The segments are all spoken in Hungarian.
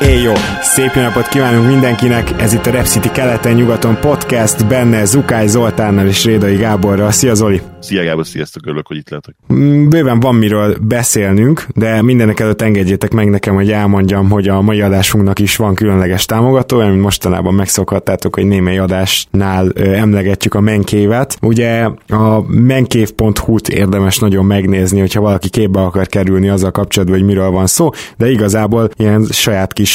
Éj jó! Szép jó napot kívánunk mindenkinek! Ez itt a Rep City keleten-nyugaton podcast, benne Zukály Zoltánnal és Rédai Gáborral. Szia Zoli! Szia Gábor, sziasztok, örülök, hogy itt lehetek. Mm, bőven van miről beszélnünk, de mindenek előtt engedjétek meg nekem, hogy elmondjam, hogy a mai adásunknak is van különleges támogató, amit mostanában megszokhattátok, hogy némely adásnál emlegetjük a menkévet. Ugye a menkév.hu-t érdemes nagyon megnézni, hogyha valaki képbe akar kerülni azzal kapcsolatban, hogy miről van szó, de igazából ilyen saját kis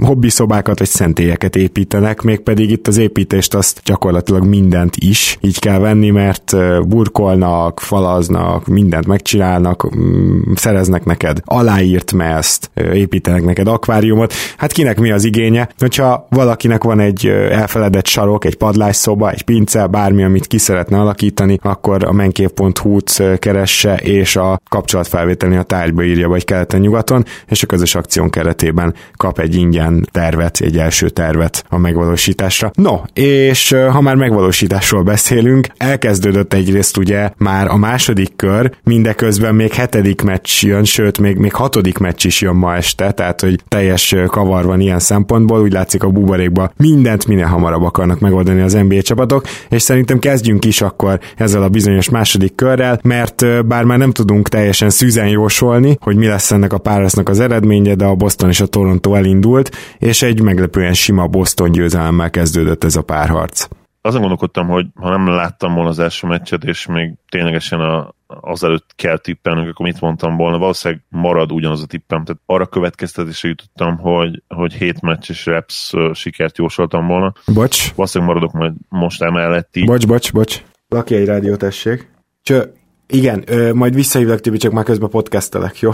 hobbiszobákat vagy szentélyeket építenek, mégpedig itt az építést azt gyakorlatilag mindent is így kell venni, mert burkol pakolnak, falaznak, mindent megcsinálnak, mm, szereznek neked aláírt meszt, építenek neked akváriumot. Hát kinek mi az igénye? Hogyha valakinek van egy elfeledett sarok, egy padlásszoba, egy pince, bármi, amit ki szeretne alakítani, akkor a menkév.hu-t keresse, és a kapcsolatfelvételni a tárgyba írja, vagy keleten-nyugaton, és a közös akción keretében kap egy ingyen tervet, egy első tervet a megvalósításra. No, és ha már megvalósításról beszélünk, elkezdődött egyrészt ugye már a második kör, mindeközben még hetedik meccs jön, sőt, még, még hatodik meccs is jön ma este, tehát hogy teljes kavar van ilyen szempontból, úgy látszik a buborékban mindent minél hamarabb akarnak megoldani az NBA csapatok, és szerintem kezdjünk is akkor ezzel a bizonyos második körrel, mert bár már nem tudunk teljesen szűzen jósolni, hogy mi lesz ennek a párosnak az eredménye, de a Boston és a Toronto elindult, és egy meglepően sima Boston győzelemmel kezdődött ez a párharc azon gondolkodtam, hogy ha nem láttam volna az első meccset, és még ténylegesen a, azelőtt kell tippelnünk, akkor mit mondtam volna, valószínűleg marad ugyanaz a tippem, tehát arra következtetésre jutottam, hogy, hogy hét meccses reps sikert jósoltam volna. Bocs. Valószínűleg maradok majd most emellett így. Bocs, bocs, bocs. Laki egy rádió, tessék. Cső, igen, ö, majd visszahívlak, Tibi, csak már közben podcastelek, jó?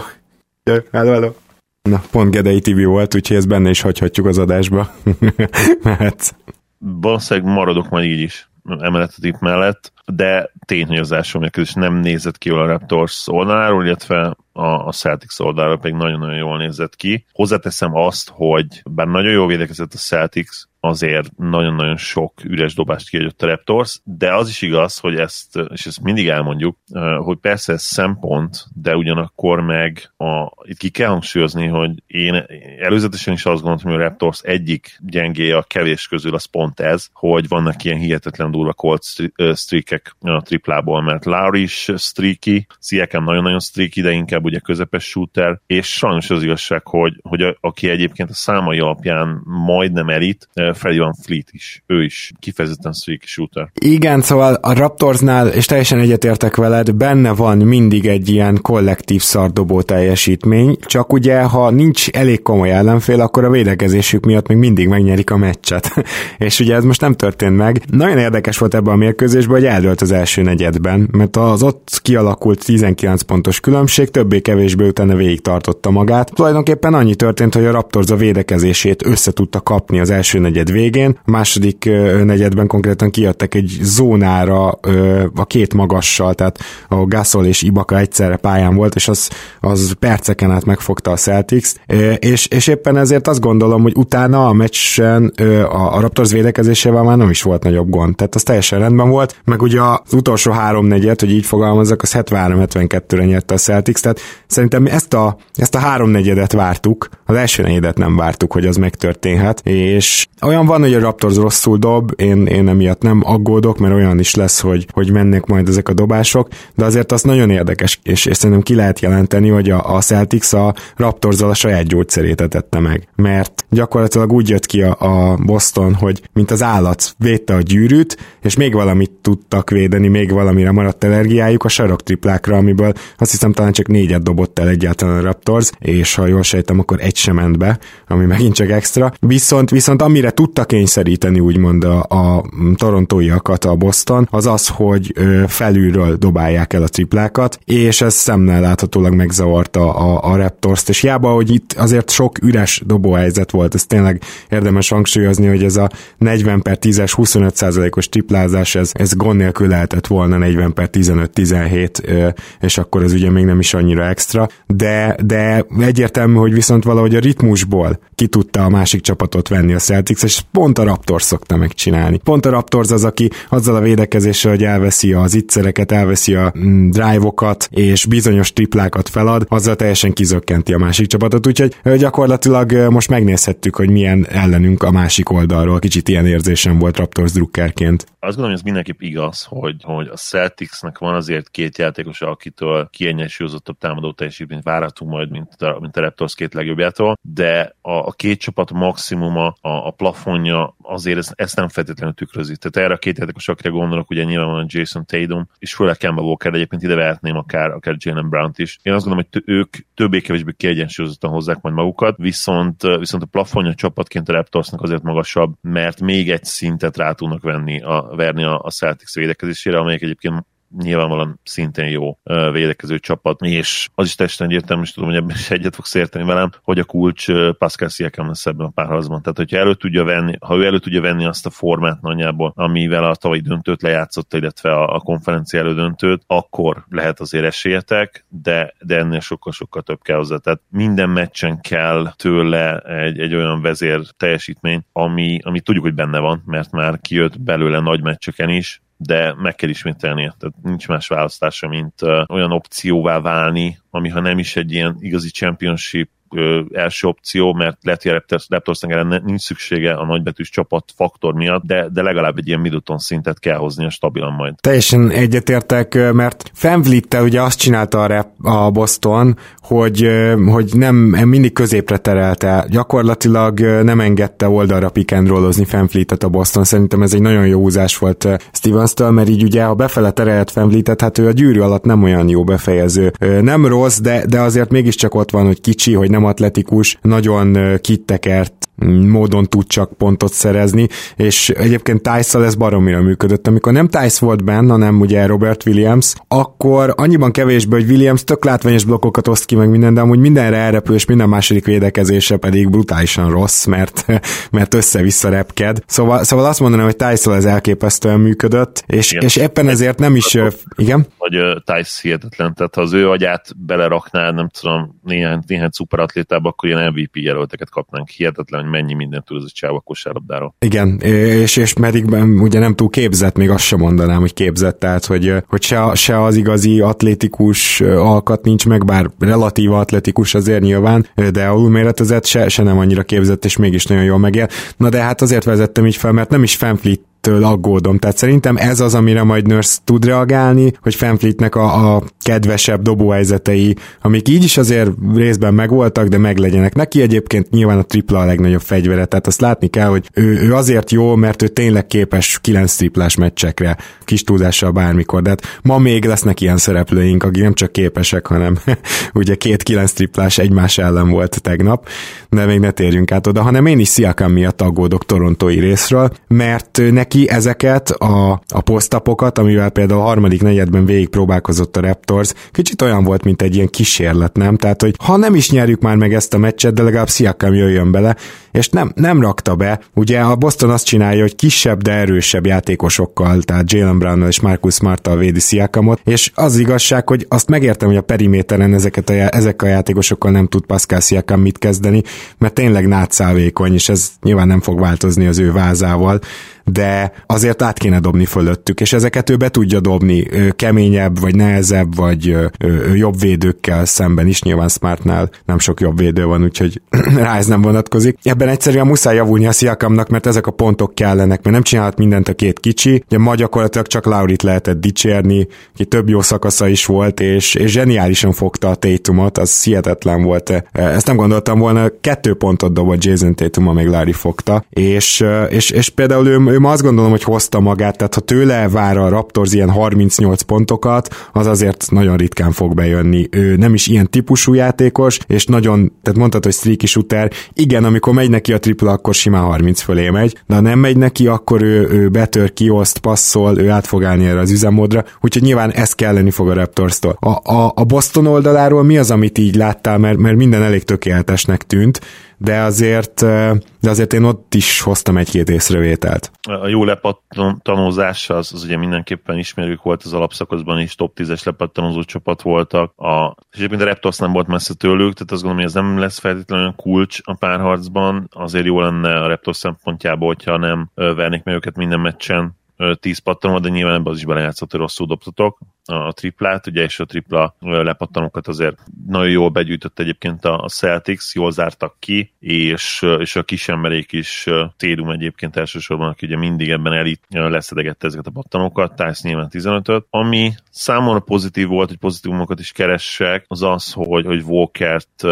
Cső, hello, hello. Na, pont Gedei TV volt, úgyhogy ezt benne is hagyhatjuk az adásba. Mert valószínűleg maradok majd így is emellett a tipp mellett, de tény, hogy az első mérkőzés nem nézett ki a Raptors oldaláról, illetve a, a Celtics oldaláról pedig nagyon-nagyon jól nézett ki. Hozzáteszem azt, hogy bár nagyon jól védekezett a Celtics, azért nagyon-nagyon sok üres dobást kiadott a Raptors, de az is igaz, hogy ezt, és ezt mindig elmondjuk, hogy persze ez szempont, de ugyanakkor meg a, itt ki kell hangsúlyozni, hogy én előzetesen is azt gondoltam, hogy a Raptors egyik gyengé a kevés közül az pont ez, hogy vannak ilyen hihetetlen durva cold streakek a triplából, mert Lowry is streaky, Siakam nagyon-nagyon streaky, de inkább ugye közepes shooter, és sajnos az igazság, hogy, hogy a, aki egyébként a számai alapján majdnem elit, Freddy Van Fleet is, ő is kifejezetten streaky shooter. Igen, szóval a Raptorsnál, és teljesen egyetértek veled, benne van mindig egy ilyen kollektív szardobó teljesítmény, csak ugye, ha nincs elég komoly ellenfél, akkor a védekezésük miatt még mindig megnyerik a meccset. és ugye ez most nem történt meg. Nagyon érdekes volt ebben a mérkőzésben, hogy eldőlt az első negyedben, mert az ott kialakult 19 pontos különbség többé-kevésbé utána végig tartotta magát. Tulajdonképpen annyi történt, hogy a Raptors a védekezését össze tudta kapni az első negyed negyed végén, a második negyedben konkrétan kiadtak egy zónára a két magassal, tehát a Gasol és Ibaka egyszerre pályán volt, és az, az perceken át megfogta a Celtics, és, és éppen ezért azt gondolom, hogy utána a meccsen a, a Raptors védekezésével már nem is volt nagyobb gond, tehát az teljesen rendben volt, meg ugye az utolsó három negyed, hogy így fogalmazzak, az 73-72-re nyerte a Celtics, tehát szerintem ezt a, ezt a három negyedet vártuk, az első negyedet nem vártuk, hogy az megtörténhet, és olyan van, hogy a Raptors rosszul dob, én, én emiatt nem aggódok, mert olyan is lesz, hogy, hogy mennek majd ezek a dobások, de azért az nagyon érdekes, és, és szerintem ki lehet jelenteni, hogy a, a Celtics a raptors a saját gyógyszerét etette meg, mert gyakorlatilag úgy jött ki a, a Boston, hogy mint az állat védte a gyűrűt, és még valamit tudtak védeni, még valamire maradt energiájuk a sarok triplákra, amiből azt hiszem talán csak négyet dobott el egyáltalán a Raptors, és ha jól sejtem, akkor egy sem ment be, ami megint csak extra. Viszont, viszont amire tudta kényszeríteni úgymond a, a torontóiakat a Boston, az az, hogy felülről dobálják el a triplákat, és ez szemnel láthatólag megzavarta a, a Raptors-t, és hiába, hogy itt azért sok üres dobóhelyzet volt, ez tényleg érdemes hangsúlyozni, hogy ez a 40 per 10-es 25 os triplázás, ez, ez gond nélkül lehetett volna 40 per 15-17, és akkor ez ugye még nem is annyira extra, de, de egyértelmű, hogy viszont valahogy a ritmusból ki tudta a másik csapatot venni a Celtics, és pont a Raptors szokta megcsinálni. Pont a Raptors az, aki azzal a védekezéssel, hogy elveszi az ittszereket, elveszi a mm, drive-okat, és bizonyos triplákat felad, azzal teljesen kizökkenti a másik csapatot, úgyhogy gyakorlatilag most megnézhettük, hogy milyen ellenünk a másik oldalról. Kicsit ilyen érzésem volt Raptors drukkerként. Azt gondolom, hogy ez mindenképp igaz, hogy, hogy a Celticsnek van azért két játékos, akitől kiegyensúlyozottabb támadó teljesítményt várhatunk majd, mint a, mint a Raptors két legjobbjától, de a, a két csapat maximuma, a, a plafonja azért ezt, ezt nem feltétlenül tükrözi. Tehát erre a két játékos, akire gondolok, ugye nyilvánvalóan Jason Tatum, és főleg Kemba Walker, egyébként ide vehetném akár, akár Jalen Brown-t is. Én azt gondolom, hogy ők többé-kevésbé kiegyensúlyozottan hozzák majd magukat, viszont, viszont a plafonja csapatként a Raptorsnak azért magasabb, mert még egy szintet rá tudnak venni a, verni a, a Celtics védekezésére, amelyek egyébként nyilvánvalóan szintén jó védekező csapat, és az is teljesen egyértelmű, és tudom, hogy ebben is egyet fogsz érteni velem, hogy a kulcs Pascal Siakam lesz ebben a párharcban. Tehát, hogyha elő tudja venni, ha ő elő tudja venni azt a formát nagyjából, amivel a tavalyi döntőt lejátszott, illetve a, a konferencia elődöntőt, akkor lehet azért esélyetek, de, de ennél sokkal-sokkal több kell hozzá. Tehát minden meccsen kell tőle egy, egy olyan vezér teljesítmény, ami, ami tudjuk, hogy benne van, mert már kijött belőle nagy meccseken is, de meg kell ismételnie. Tehát nincs más választása, mint olyan opcióvá válni, ami ha nem is egy ilyen igazi championship ö, első opció, mert lehet, hogy a ellen nincs szüksége a nagybetűs csapat faktor miatt, de, de legalább egy ilyen Middleton szintet kell hozni a stabilan majd. Teljesen egyetértek, mert Fanvliet ugye azt csinálta a, rap, a Boston, hogy, hogy nem mindig középre terelte, gyakorlatilag nem engedte oldalra pick and rollozni Fanfleetet a Boston, szerintem ez egy nagyon jó húzás volt Stevens-től, mert így ugye, ha befele terelt Fanfleetet, hát ő a gyűrű alatt nem olyan jó befejező. Nem rossz, de, de azért mégiscsak ott van, hogy kicsi, hogy nem atletikus, nagyon kittekert módon tud csak pontot szerezni, és egyébként tice ez baromira működött. Amikor nem Tice volt benne, hanem ugye Robert Williams, akkor annyiban kevésbé, hogy Williams tök látványos blokkokat oszt ki meg minden, de amúgy mindenre elrepül, és minden második védekezése pedig brutálisan rossz, mert, mert össze-vissza repked. Szóval, szóval azt mondanám, hogy Tice ez elképesztően működött, és, és éppen ezért nem is, igen? Vagy Tice hihetetlen, tehát ha az ő agyát beleraknád, nem tudom, néhány, néhány szuperatlétába, akkor ilyen MVP jelölteket kapnánk. Hihetetlen, mennyi mindent tud az a csáv kosárlabdáról. Igen, és, és pedig ugye nem túl képzett, még azt sem mondanám, hogy képzett, tehát hogy, hogy se, se az igazi atlétikus alkat nincs meg, bár relatív atletikus azért nyilván, de alulméretezett se, se nem annyira képzett, és mégis nagyon jól megél. Na de hát azért vezettem így fel, mert nem is Fanfleet ettől aggódom. Tehát szerintem ez az, amire majd Nurse tud reagálni, hogy Fanfleetnek a, a kedvesebb dobóhelyzetei, amik így is azért részben megvoltak, de meglegyenek. Neki egyébként nyilván a tripla a legnagyobb fegyvere, tehát azt látni kell, hogy ő, ő azért jó, mert ő tényleg képes 9 triplás meccsekre, kis tudással bármikor, de hát ma még lesznek ilyen szereplőink, akik nem csak képesek, hanem ugye két 9 triplás egymás ellen volt tegnap, de még ne térjünk át oda, hanem én is Siakam miatt aggódok torontói részről, mert neki ki ezeket a, a posztapokat, amivel például a harmadik negyedben végig próbálkozott a Raptors, kicsit olyan volt, mint egy ilyen kísérlet, nem? Tehát, hogy ha nem is nyerjük már meg ezt a meccset, de legalább Siakam jöjjön bele, és nem, nem rakta be. Ugye a Boston azt csinálja, hogy kisebb, de erősebb játékosokkal, tehát Jalen brown és Marcus Smarttal védi Siakamot, és az igazság, hogy azt megértem, hogy a periméteren ezeket a, ezek a játékosokkal nem tud Pascal Siakam mit kezdeni, mert tényleg nátszálvékony, és ez nyilván nem fog változni az ő vázával, de azért át kéne dobni fölöttük, és ezeket ő be tudja dobni keményebb, vagy nehezebb, vagy jobb védőkkel szemben is, nyilván Smartnál nem sok jobb védő van, úgyhogy rá ez nem vonatkozik. Ebben egyszerűen muszáj javulni a Sziakamnak, mert ezek a pontok kellenek, mert nem csinálhat mindent a két kicsi, ugye ma gyakorlatilag csak Laurit lehetett dicsérni, ki több jó szakasza is volt, és, és zseniálisan fogta a Tatumot, az hihetetlen volt. Ezt nem gondoltam volna, kettő pontot dobott Jason Tatum, amíg Larry fogta, és, és, és például ő, ő ő ma azt gondolom, hogy hozta magát, tehát ha tőle vár a Raptors ilyen 38 pontokat, az azért nagyon ritkán fog bejönni. Ő nem is ilyen típusú játékos, és nagyon, tehát mondtad, hogy streaky shooter, igen, amikor megy neki a tripla, akkor simán 30 fölé megy, de ha nem megy neki, akkor ő, ő betör, kioszt, passzol, ő át fog állni erre az üzemmódra, úgyhogy nyilván ez kelleni fog a Raptors-tól. A, a, a Boston oldaláról mi az, amit így láttál, mert, mert minden elég tökéletesnek tűnt, de azért, de azért én ott is hoztam egy-két észrevételt. A jó lepattanózás az, az ugye mindenképpen ismerők volt az alapszakaszban is, top 10-es lepattanózó csapat voltak, a, és egyébként a Raptors nem volt messze tőlük, tehát azt gondolom, hogy ez nem lesz feltétlenül kulcs a párharcban, azért jó lenne a Raptors szempontjából, hogyha nem vernék meg őket minden meccsen, 10 pattanó, de nyilván ebben az is belejátszott, hogy rosszul dobtatok a triplát, ugye, és a tripla lepattanókat azért nagyon jól begyűjtött egyébként a Celtics, jól zártak ki, és, és a kisemberék is Tédum egyébként elsősorban, aki ugye mindig ebben elit leszedegette ezeket a pattanókat, Tyson nyilván 15-öt. Ami számomra pozitív volt, hogy pozitívumokat is keressek, az az, hogy, hogy Walkert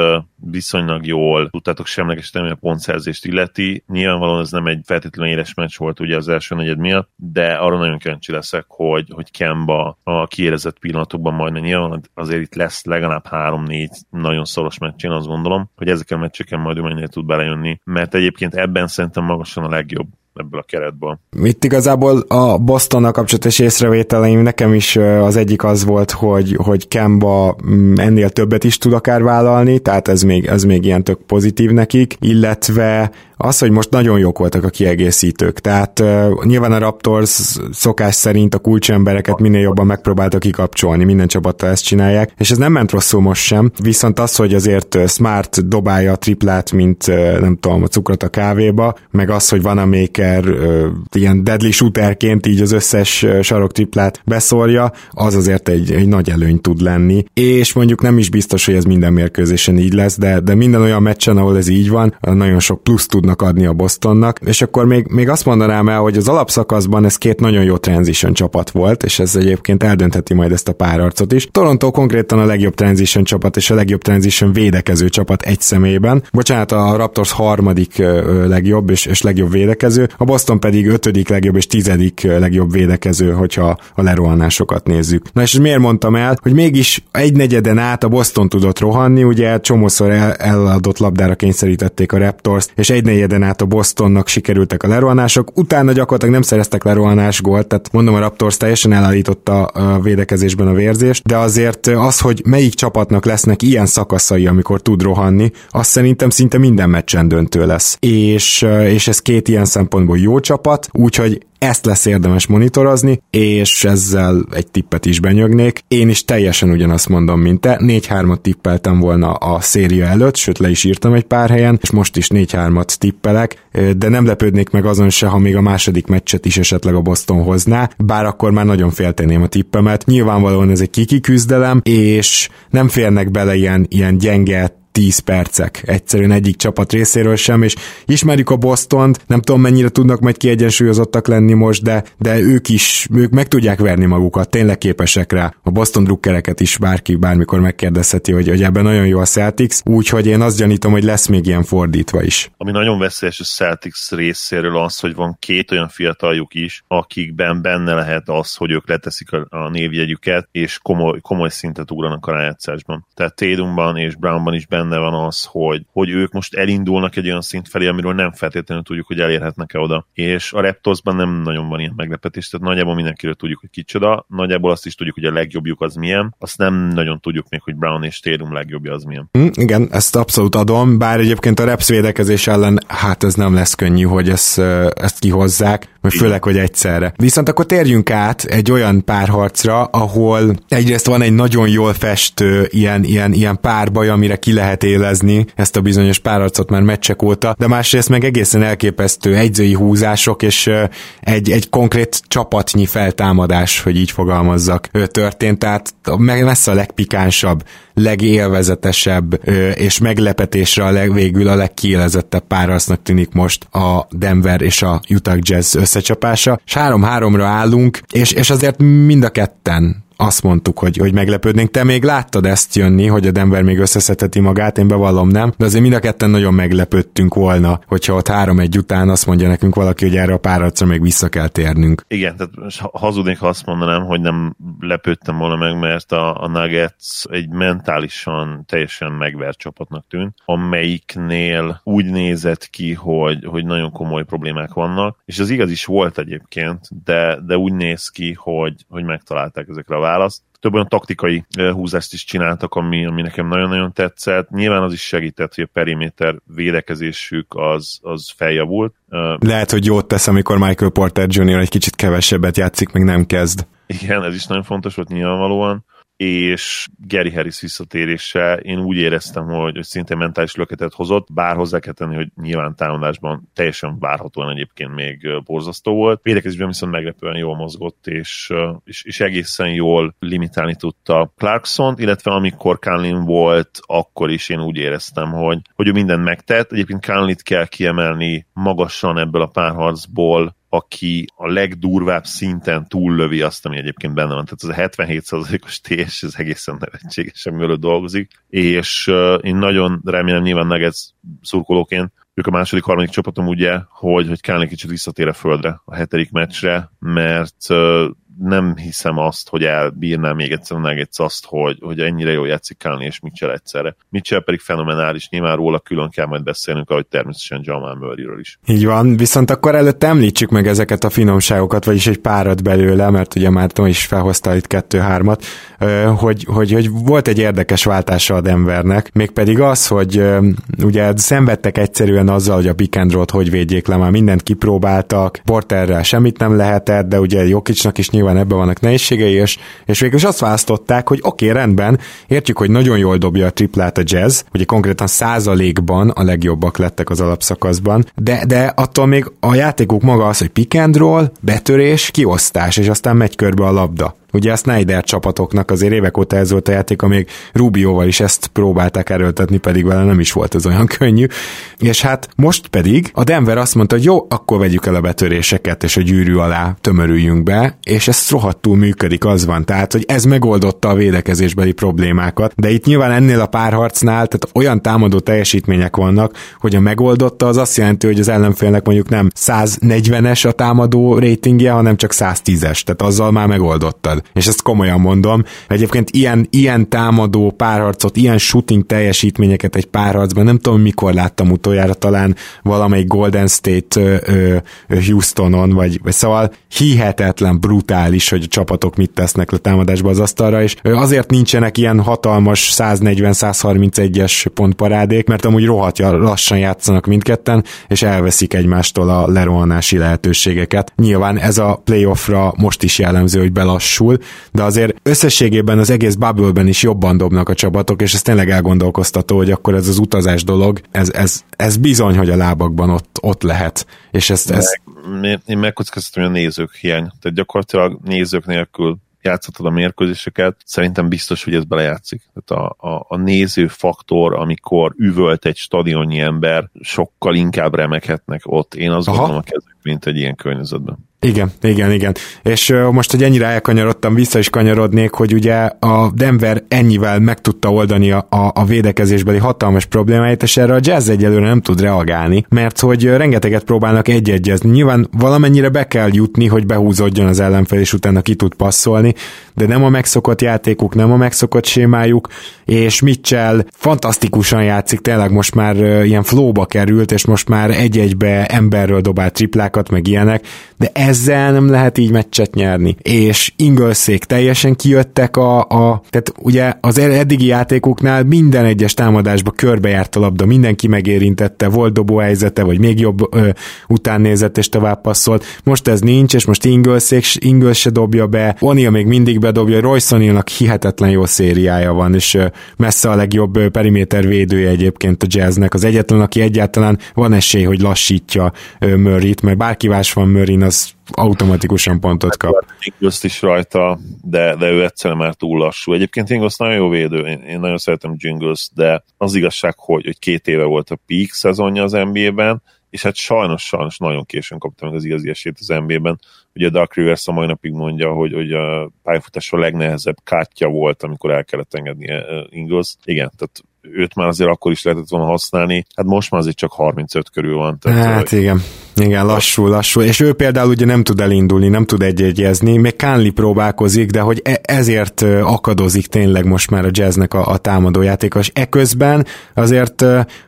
viszonylag jól tudtátok semlegesíteni a pontszerzést illeti. Nyilvánvalóan ez nem egy feltétlenül éles meccs volt ugye az első negyed miatt, de arra nagyon kíváncsi leszek, hogy, hogy Kemba a kiérezett pillanatokban majd nyilván azért itt lesz legalább három-négy nagyon szoros meccs, én azt gondolom, hogy ezeken a meccseken majd ő mennyire tud belejönni, mert egyébként ebben szerintem magasan a legjobb ebből a keretből. Itt igazából a Bostonnal kapcsolatos észrevételeim nekem is az egyik az volt, hogy, hogy Kemba mm, ennél többet is tud akár vállalni, tehát ez még, ez még ilyen tök pozitív nekik, illetve az, hogy most nagyon jók voltak a kiegészítők. Tehát uh, nyilván a Raptors szokás szerint a kulcsembereket minél jobban megpróbáltak kikapcsolni, minden csapattal ezt csinálják, és ez nem ment rosszul most sem, viszont az, hogy azért Smart dobálja a triplát, mint uh, nem tudom, a cukrot a kávéba, meg az, hogy van a maker uh, ilyen deadly shooterként így az összes sarok triplát beszórja, az azért egy, egy nagy előny tud lenni, és mondjuk nem is biztos, hogy ez minden mérkőzésen így lesz, de, de minden olyan meccsen, ahol ez így van, nagyon sok plusz tud tudnak adni a Bostonnak, és akkor még, még azt mondanám el, hogy az alapszakaszban ez két nagyon jó transition csapat volt, és ez egyébként eldöntheti majd ezt a párarcot is. Toronto konkrétan a legjobb transition csapat és a legjobb transition védekező csapat egy szemében. Bocsánat, a Raptors harmadik legjobb és, és legjobb védekező, a Boston pedig ötödik legjobb és tizedik legjobb védekező, hogyha a lerohanásokat nézzük. Na és miért mondtam el, hogy mégis egy negyeden át a Boston tudott rohanni, ugye csomószor el, eladott labdára kényszerítették a Raptors, és egy negyeden át a Bostonnak sikerültek a lerohanások, utána gyakorlatilag nem szereztek lerohanás gólt, tehát mondom a Raptors teljesen elállította a védekezésben a vérzést, de azért az, hogy melyik csapatnak lesznek ilyen szakaszai, amikor tud rohanni, azt szerintem szinte minden meccsen döntő lesz. És, és ez két ilyen szempontból jó csapat, úgyhogy ezt lesz érdemes monitorozni, és ezzel egy tippet is benyögnék. Én is teljesen ugyanazt mondom, mint te. 4-3-at tippeltem volna a széria előtt, sőt le is írtam egy pár helyen, és most is 4-3-at tippelek, de nem lepődnék meg azon se, ha még a második meccset is esetleg a Boston hozná, bár akkor már nagyon félteném a tippemet. Nyilvánvalóan ez egy kiki küzdelem, és nem férnek bele ilyen, ilyen gyenge 10 percek egyszerűen egyik csapat részéről sem, és ismerjük a Bostont, nem tudom mennyire tudnak majd kiegyensúlyozottak lenni most, de, de ők is, ők meg tudják verni magukat, tényleg képesek rá. A Boston drukkereket is bárki bármikor megkérdezheti, hogy, hogy ebben nagyon jó a Celtics, úgyhogy én azt gyanítom, hogy lesz még ilyen fordítva is. Ami nagyon veszélyes a Celtics részéről az, hogy van két olyan fiataljuk is, akikben benne lehet az, hogy ők leteszik a, a névjegyüket, és komoly, komoly szintet ugranak a rájátszásban. Tehát Tatumban és Brownban is benne benne van az, hogy, hogy ők most elindulnak egy olyan szint felé, amiről nem feltétlenül tudjuk, hogy elérhetnek-e oda. És a Raptorsban nem nagyon van ilyen meglepetés, tehát nagyjából mindenkiről tudjuk, hogy kicsoda, nagyjából azt is tudjuk, hogy a legjobbjuk az milyen, azt nem nagyon tudjuk még, hogy Brown és Tatum legjobbja az milyen. Mm, igen, ezt abszolút adom, bár egyébként a Raps védekezés ellen, hát ez nem lesz könnyű, hogy ezt, ezt kihozzák, vagy főleg, hogy egyszerre. Viszont akkor térjünk át egy olyan párharcra, ahol egyrészt van egy nagyon jól festő ilyen, ilyen, ilyen párbaj, amire ki lehet élezni ezt a bizonyos párharcot már meccsek óta, de másrészt meg egészen elképesztő egyzői húzások, és egy, egy konkrét csapatnyi feltámadás, hogy így fogalmazzak, történt, tehát messze a legpikánsabb legélvezetesebb és meglepetésre a leg, végül a legkielezettebb párharcnak tűnik most a Denver és a Utah Jazz összecsapása. És három-háromra állunk, és, és azért mind a ketten azt mondtuk, hogy, hogy meglepődnénk. Te még láttad ezt jönni, hogy a Denver még összeszedheti magát, én bevallom nem, de azért mind a ketten nagyon meglepődtünk volna, hogyha ott három egy után azt mondja nekünk valaki, hogy erre a párharcra még vissza kell térnünk. Igen, tehát hazudnék, ha azt mondanám, hogy nem lepődtem volna meg, mert a, a Nuggets egy mentálisan teljesen megvert csapatnak tűnt, amelyiknél úgy nézett ki, hogy, hogy nagyon komoly problémák vannak, és az igaz is volt egyébként, de, de úgy néz ki, hogy, hogy megtalálták ezekre a választ több olyan taktikai húzást is csináltak, ami, ami nekem nagyon-nagyon tetszett. Nyilván az is segített, hogy a periméter védekezésük az, az feljavult. Lehet, hogy jót tesz, amikor Michael Porter Jr. egy kicsit kevesebbet játszik, még nem kezd. Igen, ez is nagyon fontos volt nyilvánvalóan és Gary Harris visszatérése én úgy éreztem, hogy, hogy szinte mentális löketet hozott, bár hozzá kell tenni, hogy nyilván támadásban teljesen várhatóan egyébként még borzasztó volt. Védekezésben viszont meglepően jól mozgott, és, és, és egészen jól limitálni tudta clarkson illetve amikor Conlin volt, akkor is én úgy éreztem, hogy, hogy ő mindent megtett. Egyébként Conlit kell kiemelni magasan ebből a párharcból, aki a legdurvább szinten túllövi azt, ami egyébként benne van. Tehát az a 77%-os TS, ez egészen nevetséges, amivel dolgozik, és én nagyon remélem nyilván Nuggets szurkolóként, ők a második, harmadik csapatom ugye, hogy, hogy egy kicsit visszatér a földre a hetedik meccsre, mert nem hiszem azt, hogy elbírná még egyszer a Nuggets azt, hogy, hogy ennyire jól játszik Kálni és Mitchell egyszerre. Mitchell pedig fenomenális, nyilván róla külön kell majd beszélnünk, ahogy természetesen Jamal Murrayről is. Így van, viszont akkor előtt említsük meg ezeket a finomságokat, vagyis egy párat belőle, mert ugye már Tom is felhozta itt kettő-hármat, hogy, hogy, hogy volt egy érdekes váltása a Denvernek, mégpedig az, hogy ugye szenvedtek egyszerűen azzal, hogy a pick and hogy védjék le, már mindent kipróbáltak, Porterrel semmit nem lehetett, de ugye Jokicsnak is nyilván nyilván ebben vannak nehézségei, és, és végül is azt választották, hogy oké, okay, rendben, értjük, hogy nagyon jól dobja a triplát a jazz, ugye konkrétan százalékban a legjobbak lettek az alapszakaszban, de, de attól még a játékuk maga az, hogy pick and roll, betörés, kiosztás, és aztán megy körbe a labda. Ugye a Snyder csapatoknak azért évek óta ez volt a játék, amíg Rubióval is ezt próbálták erőltetni, pedig vele nem is volt ez olyan könnyű. És hát most pedig a Denver azt mondta, hogy jó, akkor vegyük el a betöréseket, és a gyűrű alá tömörüljünk be, és ez rohadtul működik, az van. Tehát, hogy ez megoldotta a védekezésbeli problémákat, de itt nyilván ennél a párharcnál, tehát olyan támadó teljesítmények vannak, hogy a megoldotta az azt jelenti, hogy az ellenfélnek mondjuk nem 140-es a támadó ratingje, hanem csak 110-es, tehát azzal már megoldottad és ezt komolyan mondom. Egyébként ilyen, ilyen támadó párharcot, ilyen shooting teljesítményeket egy párharcban nem tudom mikor láttam utoljára, talán valamelyik Golden State Houstonon, vagy, vagy szóval hihetetlen, brutális, hogy a csapatok mit tesznek le támadásba az asztalra, és azért nincsenek ilyen hatalmas 140-131-es pontparádék, mert amúgy rohadja lassan játszanak mindketten, és elveszik egymástól a lerohanási lehetőségeket. Nyilván ez a playoffra most is jellemző, hogy belassul, de azért összességében az egész bubble is jobban dobnak a csapatok, és ez tényleg elgondolkoztató, hogy akkor ez az utazás dolog, ez, ez, ez bizony, hogy a lábakban ott, ott lehet. És ezt, ez... Én, én megkockáztatom, hogy a nézők hiány. Tehát gyakorlatilag nézők nélkül játszhatod a mérkőzéseket, szerintem biztos, hogy ez belejátszik. Tehát a, a, a néző faktor, amikor üvölt egy stadionnyi ember, sokkal inkább remekhetnek ott. Én azt Aha. gondolom a kezük, mint egy ilyen környezetben. Igen, igen, igen. És most, hogy ennyire elkanyarodtam, vissza is kanyarodnék, hogy ugye a Denver ennyivel meg tudta oldani a, a, a védekezésbeli hatalmas problémáit, és erre a Jazz egyelőre nem tud reagálni, mert hogy rengeteget próbálnak egy-egyezni. Nyilván valamennyire be kell jutni, hogy behúzódjon az ellenfél, és utána ki tud passzolni, de nem a megszokott játékuk, nem a megszokott sémájuk, és Mitchell fantasztikusan játszik, tényleg most már ilyen flowba került, és most már egy-egybe emberről dobál triplákat, meg ilyenek, de ezzel nem lehet így meccset nyerni. És Ingolszék teljesen kijöttek a, a tehát ugye az eddigi játékoknál minden egyes támadásba körbejárt a labda, mindenki megérintette, volt dobó helyzete, vagy még jobb ö, utánnézett és tovább passzolt. Most ez nincs, és most Ingolszék, Ingol se dobja be, O'Neal még mindig bedobja, Royce O'Nealnak hihetetlen jó szériája van, és messze a legjobb periméter védője egyébként a jazznek. Az egyetlen, aki egyáltalán van esély, hogy lassítja Murray-t, mert bárki más van Murray, az automatikusan pontot kap. Ingles is rajta, de, de ő egyszerűen már túl lassú. Egyébként Ingles nagyon jó védő, én, én nagyon szeretem Jingles, de az igazság, hogy, hogy két éve volt a peak szezonja az NBA-ben, és hát sajnos, sajnos nagyon későn kapta meg az igazi esélyt az NBA-ben. Ugye a Dark Rivers a mai napig mondja, hogy, hogy a pályafutás a legnehezebb kártya volt, amikor el kellett engedni Ingles. Igen, tehát őt már azért akkor is lehetett volna használni, hát most már azért csak 35 körül van. Tehát, hát igen, igen, lassú, lassú. És ő például ugye nem tud elindulni, nem tud egyegyezni, még Kánli próbálkozik, de hogy e- ezért akadozik tényleg most már a jazznek a, a támadójátékos. Eközben azért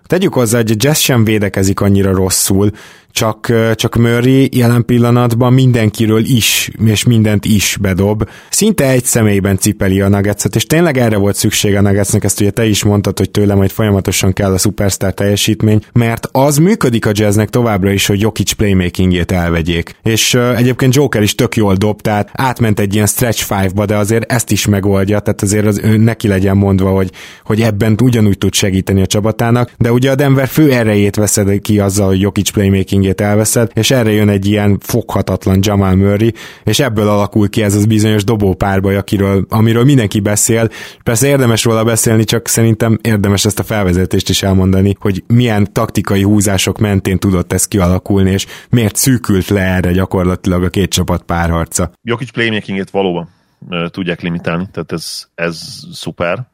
tegyük hozzá, hogy a jazz sem védekezik annyira rosszul, csak, csak Murray jelen pillanatban mindenkiről is, és mindent is bedob. Szinte egy személyben cipeli a Nuggetset, és tényleg erre volt szükség a Nuggetsnek, ezt ugye te is mondtad, hogy tőle majd folyamatosan kell a superstar teljesítmény, mert az működik a jazznek továbbra is, hogy Jokic playmakingét elvegyék. És egyébként Joker is tök jól dob, tehát átment egy ilyen stretch five-ba, de azért ezt is megoldja, tehát azért az neki legyen mondva, hogy, hogy ebben ugyanúgy tud segíteni a csapatának, de ugye a Denver fő erejét veszed ki azzal, hogy Jokic playmaking minőségét elveszed, és erre jön egy ilyen foghatatlan Jamal Murray, és ebből alakul ki ez az bizonyos dobópárbaj, akiről, amiről mindenki beszél. Persze érdemes róla beszélni, csak szerintem érdemes ezt a felvezetést is elmondani, hogy milyen taktikai húzások mentén tudott ez kialakulni, és miért szűkült le erre gyakorlatilag a két csapat párharca. Jokic playmakingét valóban tudják limitálni, tehát ez, ez szuper,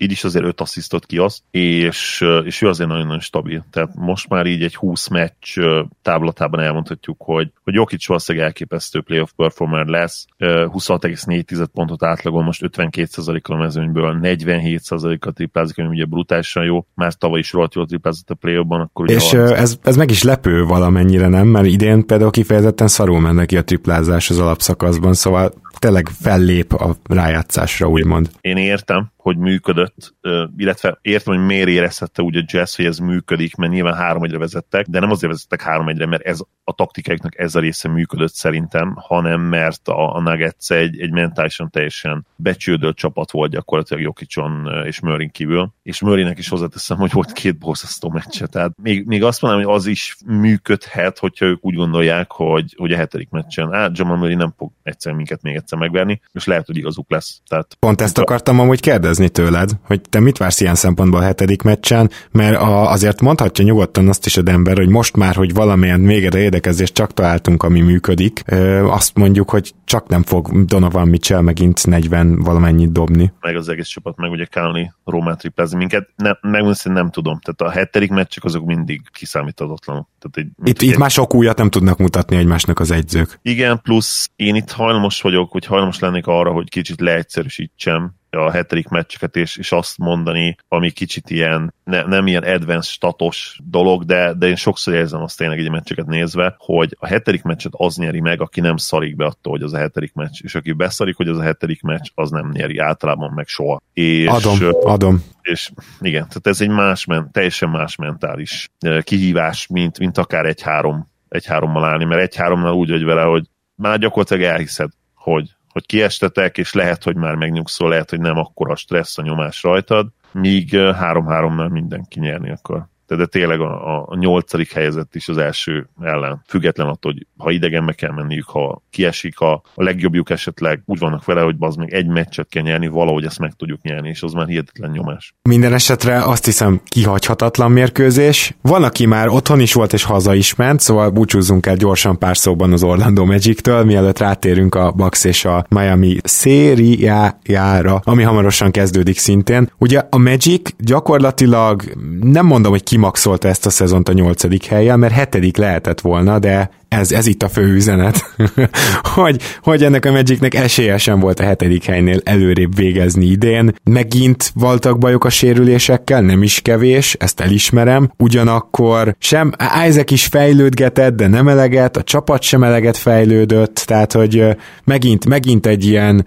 így is azért 5 asszisztot kiaszt, és, és ő azért nagyon-nagyon stabil. Tehát most már így egy 20 meccs táblatában elmondhatjuk, hogy, hogy Jokic valószínűleg elképesztő playoff performer lesz, 26,4 pontot átlagol most 52%-kal a mezőnyből, 47%-kal triplázik, ami ugye brutálisan jó, már tavaly is rohadt jól triplázott a playoffban, akkor ugye És ez, ez meg is lepő valamennyire, nem? Mert idén például kifejezetten szarul mennek ki a triplázás az alapszakaszban, szóval tényleg fellép a rájátszásra, úgymond. Én értem, hogy működött, illetve értem, hogy miért érezhette úgy a Jazz, hogy ez működik, mert nyilván három egyre vezettek, de nem azért vezettek három egyre, mert ez a taktikáiknak ez a része működött szerintem, hanem mert a, a Nuggets egy, egy mentálisan teljesen becsődölt csapat volt gyakorlatilag Jokicson és Murray kívül, és Murraynek is hozzáteszem, hogy volt két borzasztó meccse, tehát még, még azt mondanám, hogy az is működhet, hogyha ők úgy gondolják, hogy, hogy a hetedik meccsen, á, Jamal Murray nem fog egyszer minket még egyszer megverni, és lehet, hogy igazuk lesz. Tehát, Pont ezt akartam amúgy kérdezni tőled, hogy te mit vársz ilyen szempontból a hetedik meccsen, mert a, azért mondhatja nyugodtan azt is a Denver, hogy most már, hogy valamilyen végre érdekezést csak találtunk, ami működik, ö, azt mondjuk, hogy csak nem fog Donovan Mitchell megint 40 valamennyit dobni. Meg az egész csapat, meg ugye Kálni Rómát triplázni minket. Ne, megmondom, nem tudom. Tehát a hetedik meccsek azok mindig kiszámíthatatlanok. Tehát egy, itt, itt már sok újat nem tudnak mutatni egymásnak az egyzők. Igen, plusz én itt hajlamos vagyok, hogy hajlamos lennék arra, hogy kicsit leegyszerűsítsem a hetedik meccseket, és, és azt mondani, ami kicsit ilyen, ne, nem ilyen advanced statos dolog, de, de én sokszor érzem azt tényleg egy meccseket nézve, hogy a hetedik meccset az nyeri meg, aki nem szarik be attól, hogy az a hetedik meccs, és aki beszarik, hogy az a hetedik meccs, az nem nyeri általában meg soha. És, adom, adom. És igen, tehát ez egy más, teljesen más mentális kihívás, mint, mint akár egy-három egy-hárommal állni, mert egy-háromnál úgy vagy vele, hogy már gyakorlatilag elhiszed, hogy, hogy kiestetek, és lehet, hogy már megnyugszol, lehet, hogy nem akkora stressz a nyomás rajtad, míg három-háromnál mindenki nyerni akar de tényleg a, a nyolcadik helyzet is az első ellen. Független attól, hogy ha idegenbe kell menniük, ha kiesik, a, a legjobbjuk esetleg úgy vannak vele, hogy az még egy meccset kell nyerni, valahogy ezt meg tudjuk nyerni, és az már hihetetlen nyomás. Minden esetre azt hiszem kihagyhatatlan mérkőzés. Van, aki már otthon is volt és haza is ment, szóval búcsúzzunk el gyorsan pár szóban az Orlando Magic-től, mielőtt rátérünk a Bucks és a Miami szériájára, ami hamarosan kezdődik szintén. Ugye a Magic gyakorlatilag nem mondom, hogy kimaxolta ezt a szezont a nyolcadik helyen, mert hetedik lehetett volna, de ez, ez itt a fő üzenet, hogy, hogy ennek a Magicnek esélye sem volt a hetedik helynél előrébb végezni idén. Megint voltak bajok a sérülésekkel, nem is kevés, ezt elismerem. Ugyanakkor sem Isaac is fejlődgetett, de nem eleget, a csapat sem eleget fejlődött, tehát hogy megint, megint egy ilyen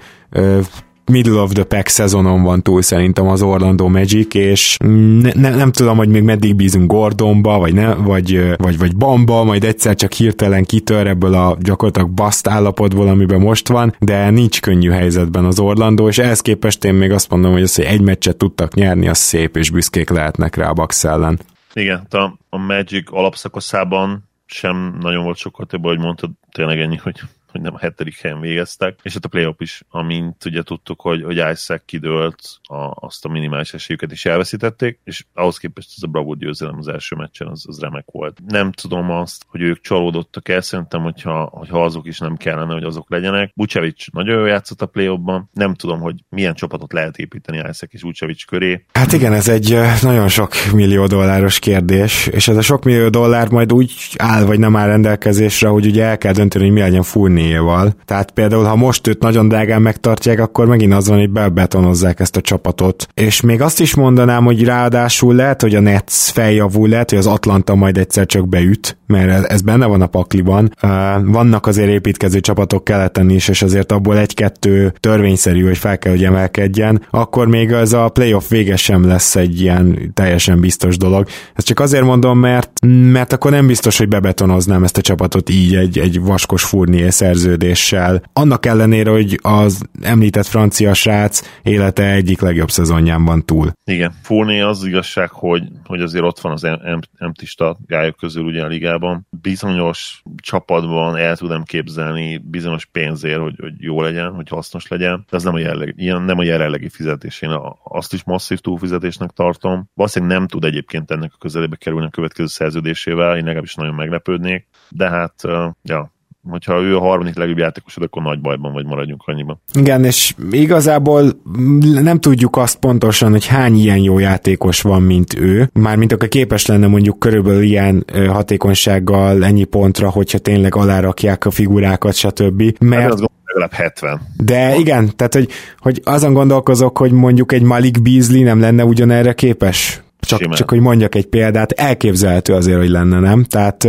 middle of the pack szezonon van túl szerintem az Orlando Magic, és ne, ne, nem tudom, hogy még meddig bízunk Gordonba, vagy, ne, vagy, vagy, vagy Bamba, majd egyszer csak hirtelen kitör ebből a gyakorlatilag baszt állapotból, amiben most van, de nincs könnyű helyzetben az Orlando, és ehhez képest én még azt mondom, hogy az, hogy egy meccset tudtak nyerni, az szép, és büszkék lehetnek rá a Bucks ellen. Igen, a, a Magic alapszakaszában sem nagyon volt sokkal több, hogy mondtad, tényleg ennyi, hogy hogy nem a hetedik helyen végeztek, és hát a playoff is, amint ugye tudtuk, hogy, hogy Isaac kidőlt, a, azt a minimális esélyüket is elveszítették, és ahhoz képest ez a Bravo győzelem az első meccsen, az, az remek volt. Nem tudom azt, hogy ők csalódottak el, szerintem, hogyha, hogyha azok is nem kellene, hogy azok legyenek. Bucevic nagyon jól játszott a play nem tudom, hogy milyen csapatot lehet építeni Isaac és Bucevic köré. Hát igen, ez egy nagyon sok millió dolláros kérdés, és ez a sok millió dollár majd úgy áll vagy nem áll rendelkezésre, hogy ugye el kell dönteni, hogy mi legyen Furniéval. Tehát például, ha most őt nagyon drágán megtartják, akkor megint az van, hogy bebetonozzák ezt a csapatot. És még azt is mondanám, hogy ráadásul lehet, hogy a Nets feljavul, lehet, hogy az Atlanta majd egyszer csak beüt, mert ez benne van a pakliban. Vannak azért építkező csapatok keleten is, és azért abból egy-kettő törvényszerű, hogy fel kell, hogy emelkedjen, akkor még ez a playoff vége sem lesz egy ilyen teljesen biztos dolog. Ezt csak azért mondom, mert, mert akkor nem biztos, hogy bebetonoznám ezt a csapatot így egy, egy vaskos furnié szerződéssel. Annak ellenére, hogy az említett francia srác élete egyik legjobb szezonján van túl. Igen, Fournier az igazság, hogy, hogy azért ott van az emptista gályok közül ugye a ligában. Bizonyos csapatban el tudom képzelni bizonyos pénzért, hogy, hogy jó legyen, hogy hasznos legyen, de ez nem a, jelleg, ilyen, nem a jelenlegi fizetés. Én azt is masszív túlfizetésnek tartom. Valószínűleg nem tud egyébként ennek a közelébe kerülni a következő szerződésével, én legalábbis nagyon meglepődnék, de hát, ja, hogyha ő a harmadik legjobb játékosod, akkor nagy bajban vagy maradjunk annyiban. Igen, és igazából nem tudjuk azt pontosan, hogy hány ilyen jó játékos van, mint ő. Mármint akkor képes lenne mondjuk körülbelül ilyen hatékonysággal ennyi pontra, hogyha tényleg alárakják a figurákat, stb. Mert... Hát legalább 70. De igen, tehát hogy, hogy azon gondolkozok, hogy mondjuk egy Malik Beasley nem lenne ugyanerre képes. Csak, csak hogy mondjak egy példát, elképzelhető azért, hogy lenne, nem? Tehát...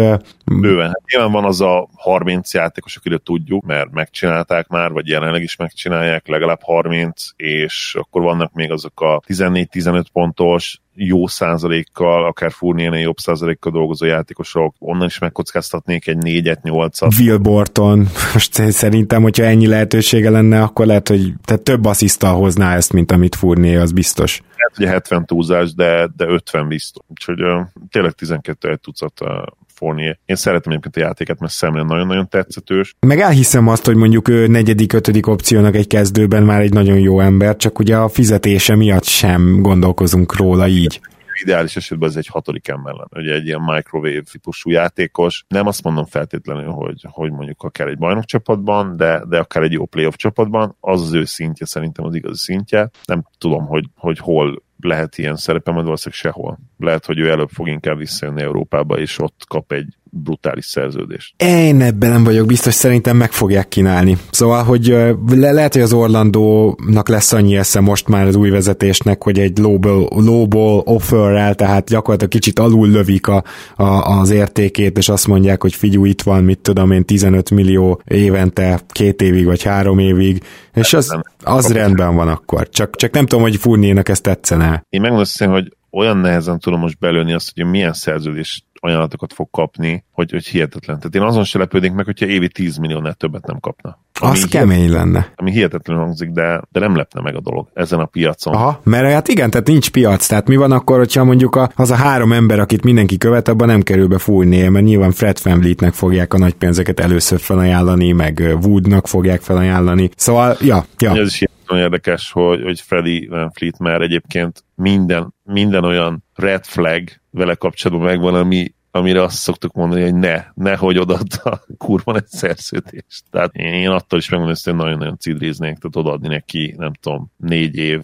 Bőven. Hát nyilván van az a 30 játékos, akiről tudjuk, mert megcsinálták már, vagy jelenleg is megcsinálják, legalább 30, és akkor vannak még azok a 14-15 pontos, jó százalékkal, akár Fourniernél jobb százalékkal dolgozó játékosok, onnan is megkockáztatnék egy 4-et, 8-at. Will Borton, most szerintem, hogyha ennyi lehetősége lenne, akkor lehet, hogy tehát több asszisztal hozná ezt, mint amit Fournier, az biztos. Hát ugye 70 túlzás, de, de 50 biztos. Úgyhogy uh, tényleg 12 egy tucat uh, Fournier. Én szeretem egyébként a játéket, mert szemre nagyon-nagyon tetszetős. Meg elhiszem azt, hogy mondjuk ő negyedik, ötödik opciónak egy kezdőben már egy nagyon jó ember, csak ugye a fizetése miatt sem gondolkozunk róla így ideális esetben ez egy hatodik ember lenne, ugye egy ilyen microwave típusú játékos. Nem azt mondom feltétlenül, hogy, hogy mondjuk akár egy bajnok csapatban, de, de akár egy jó playoff csapatban, az az ő szintje szerintem az igazi szintje. Nem tudom, hogy, hogy hol lehet ilyen szerepe, majd valószínűleg sehol. Lehet, hogy ő előbb fog inkább visszajönni Európába, és ott kap egy brutális szerződést. Én ebben nem vagyok biztos, szerintem meg fogják kínálni. Szóval, hogy le- lehet, hogy az Orlandónak lesz annyi esze most már az új vezetésnek, hogy egy lowball, lowball offerrel, tehát gyakorlatilag kicsit alul lövik a, a, az értékét, és azt mondják, hogy figyú, itt van, mit tudom én, 15 millió évente, két évig vagy három évig, és az, az rendben van akkor. Csak, csak nem tudom, hogy Furnének ezt tetszene. Én megmondom, hogy olyan nehezen tudom most belőni azt, hogy milyen szerződés ajánlatokat fog kapni, hogy, hogy hihetetlen. Tehát én azon se lepődik meg, hogyha évi 10 milliónál többet nem kapna. Az kemény lenne. Ami hihetetlen hangzik, de, de nem lepne meg a dolog ezen a piacon. Aha, mert hát igen, tehát nincs piac. Tehát mi van akkor, hogyha mondjuk a, az a három ember, akit mindenki követ, abban nem kerül be fújni, mert nyilván Fred Fanvlietnek fogják a nagy pénzeket először felajánlani, meg Woodnak fogják felajánlani. Szóval, ja, ja. Ez is nagyon érdekes, hogy, hogy Freddy Van Fleet már egyébként minden, minden olyan red flag vele kapcsolatban megvan, ami, amire azt szoktuk mondani, hogy ne, nehogy odaadta a kurva egy szerződést. Tehát én attól is megmondom, hogy nagyon-nagyon cidréznék, tehát odaadni neki, nem tudom, négy év,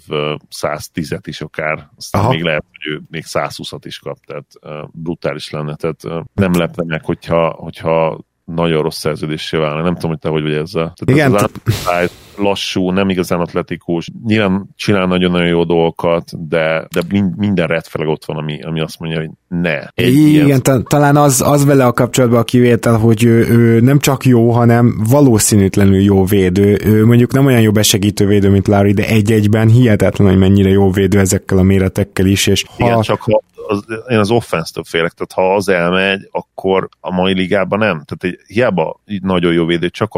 110-et is akár, aztán Aha. még lehet, hogy ő még 120-at is kap, tehát brutális lenne, tehát nem lepne meg, hogyha, hogyha nagyon rossz szerződésé válna. Nem tudom, hogy te hogy vagy ezzel. Tehát Igen. Ez az lassú, nem igazán atletikus. Nyilván csinál nagyon-nagyon jó dolgokat, de, de minden red ott van, ami, ami azt mondja, hogy ne. Egy Igen, ilyen... ta- talán az, az vele a kapcsolatban a kivétel, hogy ő, ő, nem csak jó, hanem valószínűtlenül jó védő. Ő mondjuk nem olyan jó besegítő védő, mint Larry, de egy-egyben hihetetlen, hogy mennyire jó védő ezekkel a méretekkel is. És ha... Igen, csak ha az, én az offense-től félek, tehát ha az elmegy, akkor a mai ligában nem. Tehát egy, hiába nagyon jó védő, csak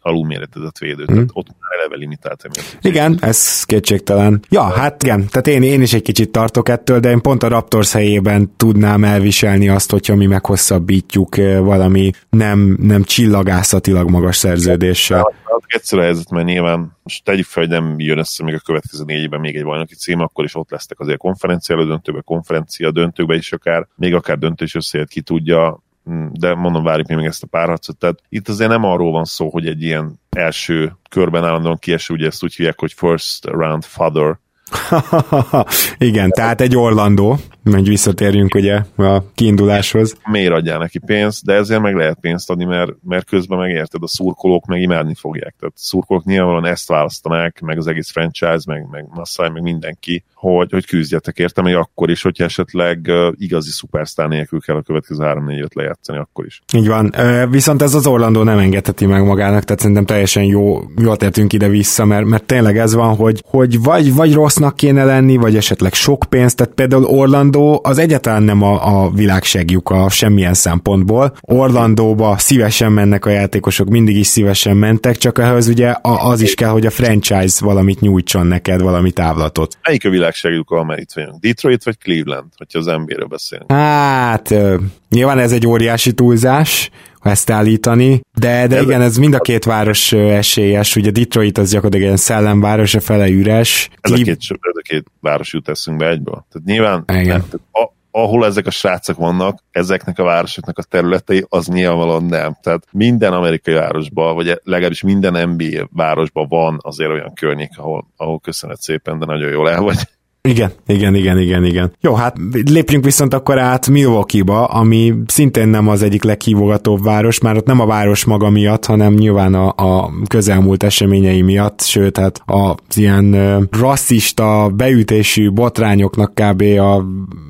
alulméretezett védő, hmm. tehát ott már eleve limitált. Igen, ez kétségtelen. Ja, hát igen, tehát én, én is egy kicsit tartok ettől, de én pont a Raptors helyében tudnám elviselni azt, hogyha mi meghosszabbítjuk valami nem, nem csillagászatilag magas szerződéssel. Egyszerű a helyzet, mert nyilván most tegyük fel, hogy nem jön össze még a következő négy évben még egy bajnoki cím, akkor is ott lesztek azért konferencia döntőbe, konferencia döntőbe is akár, még akár döntő is összejött, ki tudja, mm, de mondom, várjuk még ezt a párharcot. Tehát itt azért nem arról van szó, hogy egy ilyen első körben állandóan kieső, ugye ezt úgy hívják, hogy first round father, Igen, tehát egy Orlandó, hogy visszatérjünk ugye a kiinduláshoz. Miért adjál neki pénzt, de ezért meg lehet pénzt adni, mert, mert közben megérted, a szurkolók meg imádni fogják. Tehát a szurkolók nyilvánvalóan ezt választanák, meg az egész franchise, meg, meg Massai, meg mindenki, hogy, hogy küzdjetek érte, még akkor is, hogyha esetleg igazi szupersztár nélkül kell a következő 3-4-5 lejátszani, akkor is. Így van. Viszont ez az Orlandó nem engedheti meg magának, tehát szerintem teljesen jó, jól tértünk ide-vissza, mert, mert tényleg ez van, hogy, hogy vagy, vagy rossznak kéne lenni, vagy esetleg sok pénzt, tehát például Orlandó az egyáltalán nem a, a világ a semmilyen szempontból. Orlandóba szívesen mennek a játékosok, mindig is szívesen mentek, csak ehhez ugye az is kell, hogy a franchise valamit nyújtson neked, valami távlatot. Melyik a világ segítjük, itt vagyunk? Detroit vagy Cleveland, hogyha az NBA-ről beszélünk? Hát, nyilván ez egy óriási túlzás, ezt állítani, de, de igen, ez mind a két város esélyes, ugye Detroit az gyakorlatilag egy szellemváros, a fele üres. Ez, a két, ez a két város jut eszünkbe egyből. Tehát nyilván igen. Nem, a, ahol ezek a srácok vannak, ezeknek a városoknak a területei, az nyilvánvalóan nem. Tehát minden amerikai városban, vagy legalábbis minden NBA városban van azért olyan környék, ahol, ahol köszönet szépen, de nagyon jól el vagy. Igen, igen, igen, igen, igen. Jó, hát lépjünk viszont akkor át Milwaukee-ba, ami szintén nem az egyik leghívogatóbb város, már ott nem a város maga miatt, hanem nyilván a, a közelmúlt eseményei miatt, sőt, hát az ilyen rasszista beütésű botrányoknak kb. A,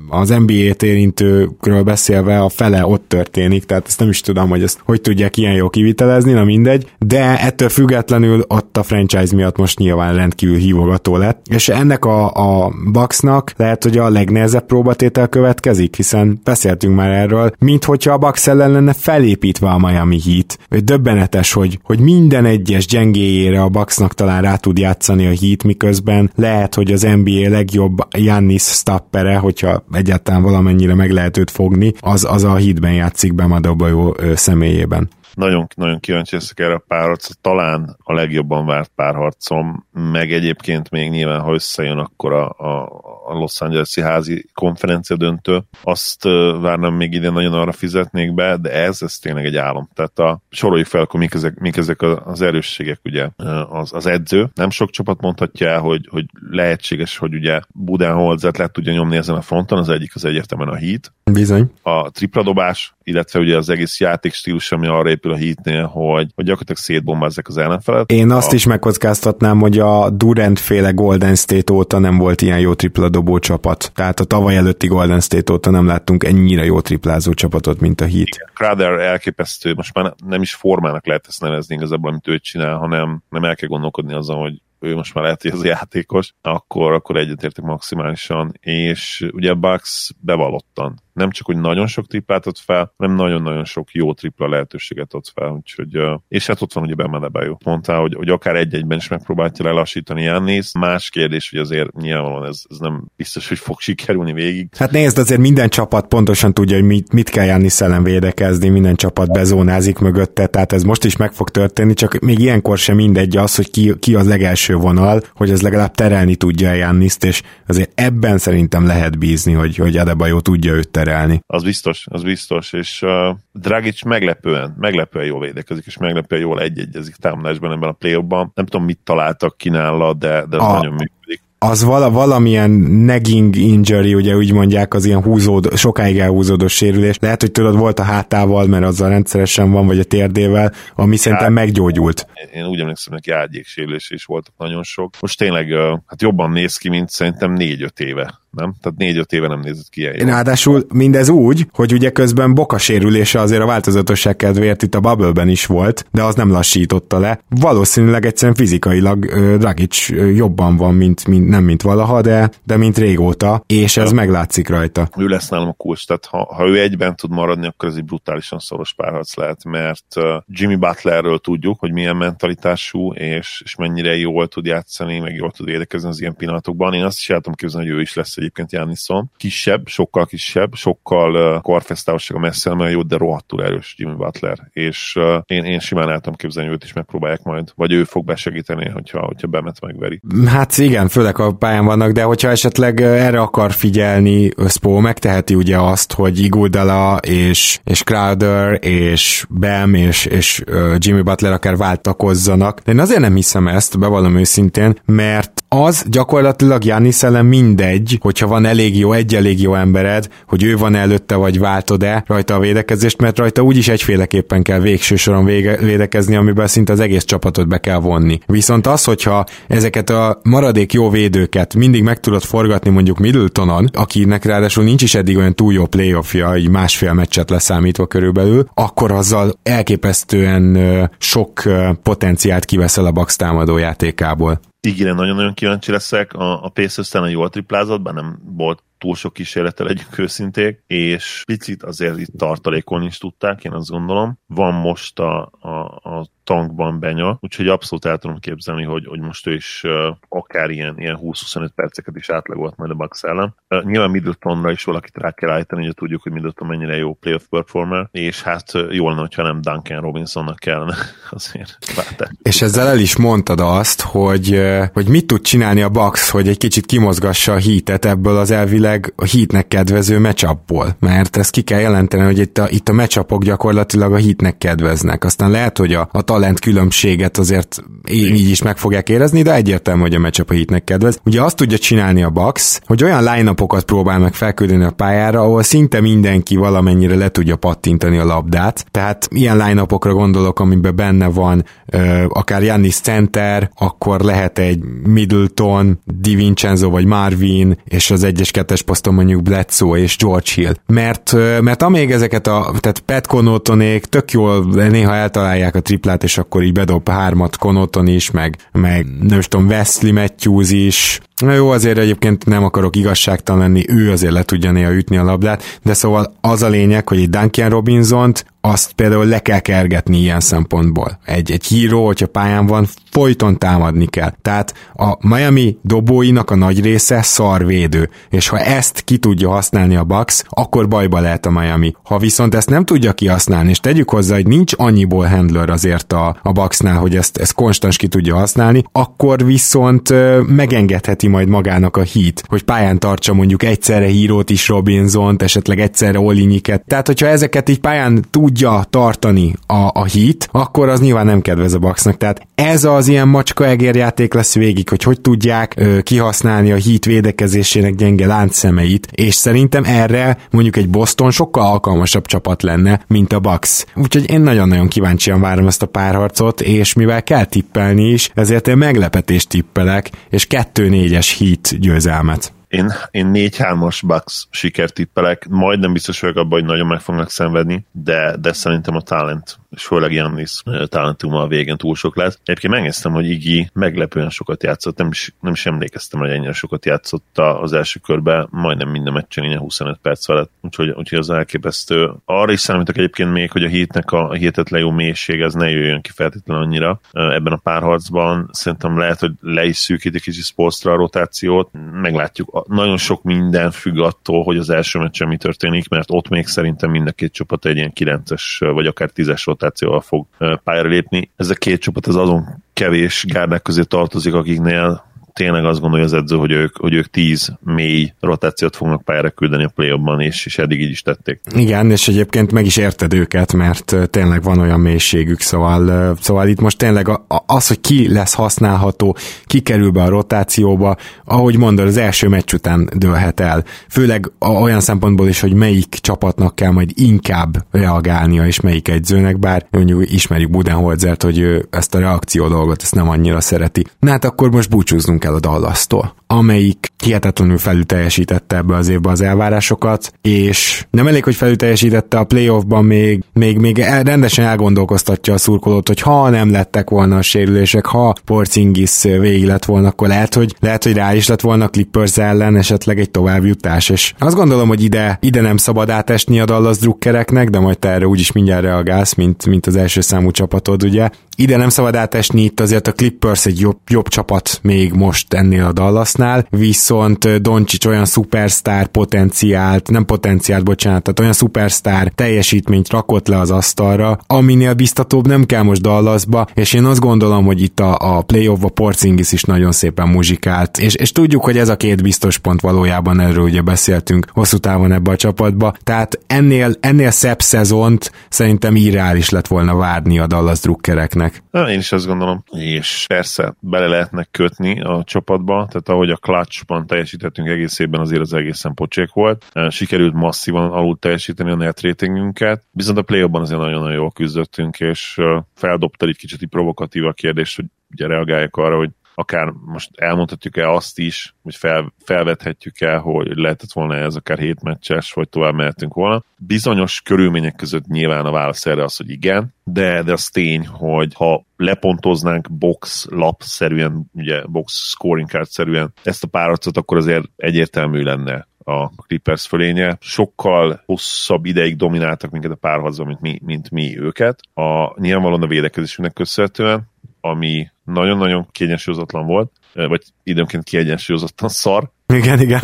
az NBA-t érintőkről beszélve a fele ott történik, tehát ezt nem is tudom, hogy ezt hogy tudják ilyen jó kivitelezni, na mindegy, de ettől függetlenül ott a franchise miatt most nyilván rendkívül hívogató lett, és ennek a, a Bucksnak lehet, hogy a legnehezebb próbatétel következik, hiszen beszéltünk már erről, mint hogyha a Bucks ellen lenne felépítve a Miami Heat. Döbbenetes, hogy, hogy minden egyes gyengéjére a Bucksnak talán rá tud játszani a Heat, miközben lehet, hogy az NBA legjobb Jannis Stappere, hogyha egyáltalán valamennyire meg lehet őt fogni, az, az a Heatben játszik be Madobajó személyében nagyon, nagyon kíváncsi leszek erre a párharcra, talán a legjobban várt párharcom, meg egyébként még nyilván, ha összejön, akkor a, a, a Los Angeles-i házi konferencia döntő, azt várnám még ide nagyon arra fizetnék be, de ez, ez tényleg egy álom. Tehát a, soroljuk fel, akkor mik ezek, mik ezek az erősségek, ugye, az, az edző. Nem sok csapat mondhatja el, hogy, hogy lehetséges, hogy ugye Budenholzert le tudja nyomni ezen a fronton, az egyik az egyértelműen a Heat. Bizony. A tripladobás, illetve ugye az egész játékstílus, ami arra épül a hitnél, hogy, hogy gyakorlatilag szétbombázzák az ellenfelet. Én azt a... is megkockáztatnám, hogy a Durant féle Golden State óta nem volt ilyen jó tripla dobó csapat. Tehát a tavaly előtti Golden State óta nem láttunk ennyire jó triplázó csapatot, mint a Heat. Crowder elképesztő, most már nem is formának lehet ezt nevezni igazából, amit ő csinál, hanem nem el kell gondolkodni azon, hogy ő most már lehet, hogy az játékos, akkor, akkor egyetértek maximálisan, és ugye Bucks bevallottan nem csak, hogy nagyon sok triplát ott fel, hanem nagyon-nagyon sok jó tripla lehetőséget ott fel, úgyhogy, és hát ott van ugye Bemedebejo. Mondta, hogy, hogy akár egy-egyben is megpróbálja lelassítani Jannis. Más kérdés, hogy azért nyilvánvalóan ez, ez nem biztos, hogy fog sikerülni végig. Hát nézd, azért minden csapat pontosan tudja, hogy mit, mit kell Jannis ellen védekezni, minden csapat bezónázik mögötte, tehát ez most is meg fog történni, csak még ilyenkor sem mindegy az, hogy ki, ki az legelső vonal, hogy ez legalább terelni tudja Janniszt, és azért ebben szerintem lehet bízni, hogy, hogy Adebayo tudja őt terelni szerelni. Az biztos, az biztos, és uh, Dragic meglepően, meglepően jól védekezik, és meglepően jól egy-egyezik támadásban ebben a play Nem tudom, mit találtak ki nála, de, de a, nagyon működik az vala, valamilyen nagging injury, ugye úgy mondják, az ilyen húzód, sokáig elhúzódó sérülés. Lehet, hogy tudod, volt a hátával, mert azzal rendszeresen van, vagy a térdével, ami szerintem meggyógyult. Én úgy emlékszem, neki sérülés is voltak nagyon sok. Most tényleg hát jobban néz ki, mint szerintem négy-öt éve nem? Tehát négy-öt éve nem nézett ki ilyen Ráadásul mindez úgy, hogy ugye közben boka sérülése azért a változatosság kedvéért itt a Bubble-ben is volt, de az nem lassította le. Valószínűleg egyszerűen fizikailag Dragic jobban van, mint, mint, nem mint valaha, de, de mint régóta, és ez ja. meglátszik rajta. Ő lesz nálam a kulcs, tehát ha, ha ő egyben tud maradni, akkor ez egy brutálisan szoros párharc lehet, mert Jimmy Butlerről tudjuk, hogy milyen mentalitású, és, és mennyire jól tud játszani, meg jól tud védekezni az ilyen pillanatokban. Én azt is látom képzelni, hogy ő is lesz egyébként Jannisson. Kisebb, sokkal kisebb, sokkal uh, korfesztávossága messze nem jó, de rohadtul erős Jimmy Butler. És uh, én, én simán látom képzelni, őt is megpróbálják majd, vagy ő fog besegíteni, hogyha, hogyha bemet megveri. Hát igen, főleg a pályán vannak, de hogyha esetleg erre akar figyelni, Spó megteheti ugye azt, hogy Iguodala és, és Crowder és Bam és, és Jimmy Butler akár váltakozzanak. De én azért nem hiszem ezt, bevallom őszintén, mert az gyakorlatilag Janis ellen mindegy, hogyha van elég jó, egy elég jó embered, hogy ő van előtte, vagy váltod-e rajta a védekezést, mert rajta úgyis egyféleképpen kell végső soron vége, védekezni, amiben szinte az egész csapatot be kell vonni. Viszont az, hogyha ezeket a maradék jó védőket mindig meg tudod forgatni mondjuk Middletonon, akinek ráadásul nincs is eddig olyan túl jó playoffja, így másfél meccset leszámítva körülbelül, akkor azzal elképesztően sok potenciált kiveszel a Bucks támadó játékából. Igen, nagyon-nagyon kíváncsi leszek. A, a Pacers jól triplázott, bár nem volt túl sok kísérlettel legyünk őszinték, és picit azért itt tartalékolni is tudták, én azt gondolom. Van most a, a, a tankban benya, úgyhogy abszolút el tudom képzelni, hogy, hogy most ő is uh, akár ilyen, ilyen 20-25 perceket is átlagolt majd a Bucks ellen. Uh, nyilván Middletonra is valakit rá kell állítani, hogy tudjuk, hogy Middleton mennyire jó playoff performer, és hát uh, jól lenne, ha nem Duncan Robinsonnak kellene azért váltani. És ezzel el is mondtad azt, hogy, hogy mit tud csinálni a Bucks, hogy egy kicsit kimozgassa a hítet ebből az elvileg a hítnek kedvező meccsapból, mert ezt ki kell jelenteni, hogy itt a, itt a meccsapok gyakorlatilag a hítnek kedveznek. Aztán lehet, hogy a, a talent különbséget azért így is meg fogják érezni, de egyértelmű, hogy a meccsap a hitnek kedvez. Ugye azt tudja csinálni a Bucks, hogy olyan line próbál meg felküldeni a pályára, ahol szinte mindenki valamennyire le tudja pattintani a labdát. Tehát ilyen line gondolok, amiben benne van ö, akár Jannis Center, akkor lehet egy Middleton, Di Vincenzo vagy Marvin, és az egyes kettes poszton mondjuk Bledsoe és George Hill. Mert, mert amíg ezeket a, tehát Pat Connaughtonék tök jól néha eltalálják a triplát, és akkor így bedob hármat Connaughton is, meg, meg nem tudom, Wesley Matthews is, Na jó, azért egyébként nem akarok igazságtalan lenni, ő azért le tudja néha ütni a labdát, de szóval az a lényeg, hogy egy Duncan Robinson-t azt például le kell kergetni ilyen szempontból. Egy, egy híró, hogyha pályán van, folyton támadni kell. Tehát a Miami dobóinak a nagy része szarvédő, és ha ezt ki tudja használni a Bucks, akkor bajba lehet a Miami. Ha viszont ezt nem tudja kihasználni, és tegyük hozzá, hogy nincs annyiból handler azért a, a Bucksnál, hogy ezt, ezt konstans ki tudja használni, akkor viszont megengedheti majd magának a hit, hogy pályán tartsa mondjuk egyszerre hírót is Robinson-t, esetleg egyszerre Olinyiket. Tehát, hogyha ezeket így pályán tudja tartani a, a hit, akkor az nyilván nem kedvez a Bucksnak. Tehát ez az ilyen macska egérjáték lesz végig, hogy hogy tudják ö, kihasználni a hit védekezésének gyenge láncszemeit, és szerintem erre mondjuk egy Boston sokkal alkalmasabb csapat lenne, mint a Bucks. Úgyhogy én nagyon-nagyon kíváncsian várom ezt a párharcot, és mivel kell tippelni is, ezért én meglepetést tippelek, és 2-4-es hit győzelmet. Én, én 4-3-as Bucks sikert tippelek, majdnem biztos vagyok abban, hogy nagyon meg fognak szenvedni, de, de szerintem a talent és főleg Jannis talentuma a végén túl sok lesz. Egyébként megnéztem, hogy Igi meglepően sokat játszott, nem is, nem is emlékeztem, hogy ennyire sokat játszott az első körben, majdnem minden meccsen 25 perc alatt, úgyhogy, úgyhogy az elképesztő. Arra is számítok egyébként még, hogy a hétnek a, a hihetetlen jó mélység, ez ne jöjjön ki feltétlenül annyira ebben a párharcban. Szerintem lehet, hogy le is szűkítik kicsit Spolstra a rotációt, meglátjuk. Nagyon sok minden függ attól, hogy az első meccsen mi történik, mert ott még szerintem mind a két csapat egy ilyen 9-es vagy akár 10-es rotációval fog pályára lépni. Ez a két csapat az azon kevés gárdák közé tartozik, akiknél tényleg azt gondolja az edző, hogy ők, hogy ők tíz mély rotációt fognak pályára küldeni a play és, és eddig így is tették. Igen, és egyébként meg is érted őket, mert tényleg van olyan mélységük, szóval, szóval itt most tényleg az, hogy ki lesz használható, ki kerül be a rotációba, ahogy mondod, az első meccs után dőlhet el. Főleg olyan szempontból is, hogy melyik csapatnak kell majd inkább reagálnia, és melyik edzőnek, bár mondjuk ismerjük Budenholzert, hogy ő ezt a reakció dolgot ezt nem annyira szereti. Na hát akkor most búcsúznunk el a Dallas-tól amelyik hihetetlenül felül teljesítette ebbe az évbe az elvárásokat, és nem elég, hogy felül teljesítette a playoffban, még, még, még rendesen elgondolkoztatja a szurkolót, hogy ha nem lettek volna a sérülések, ha Porzingis végig lett volna, akkor lehet, hogy, lehet, hogy rá is lett volna Clippers ellen esetleg egy továbbjutás, és azt gondolom, hogy ide, ide nem szabad átesni a Dallas drukkereknek, de majd te erre úgyis mindjárt reagálsz, mint, mint az első számú csapatod, ugye. Ide nem szabad átesni, itt azért a Clippers egy jobb, jobb csapat még most ennél a Dallasnál, viszont Doncsics olyan szupersztár potenciált, nem potenciált, bocsánat, tehát olyan szupersztár teljesítményt rakott le az asztalra, aminél biztatóbb nem kell most Dallasba, és én azt gondolom, hogy itt a, a playoff-ba Porzingis is nagyon szépen muzsikált, és, és tudjuk, hogy ez a két biztos pont valójában erről ugye beszéltünk hosszú távon ebbe a csapatba, tehát ennél, ennél szebb szezont szerintem irreális lett volna várni a Dallas drukkereknek. Na, én is azt gondolom, és persze bele lehetnek kötni a csapatba, tehát ahogy a clutchban teljesítettünk egész évben, azért az egészen pocsék volt. Sikerült masszívan alul teljesíteni a net ratingünket, viszont a play azért nagyon-nagyon jól küzdöttünk, és feldobta egy kicsit provokatív a kérdés, hogy ugye reagáljak arra, hogy akár most elmondhatjuk-e azt is, hogy fel, felvethetjük-e, hogy lehetett volna ez akár hét meccses, vagy tovább mehetünk volna. Bizonyos körülmények között nyilván a válasz erre az, hogy igen, de, de az tény, hogy ha lepontoznánk box lap-szerűen, ugye box scoring card-szerűen ezt a párharcot, akkor azért egyértelmű lenne a Clippers fölénye. Sokkal hosszabb ideig domináltak minket a párharcban, mint mi, mint mi őket. A, nyilvánvalóan a védekezésünknek köszönhetően, ami nagyon-nagyon kiegyensúlyozatlan volt, vagy időnként kiegyensúlyozottan szar. Igen, igen.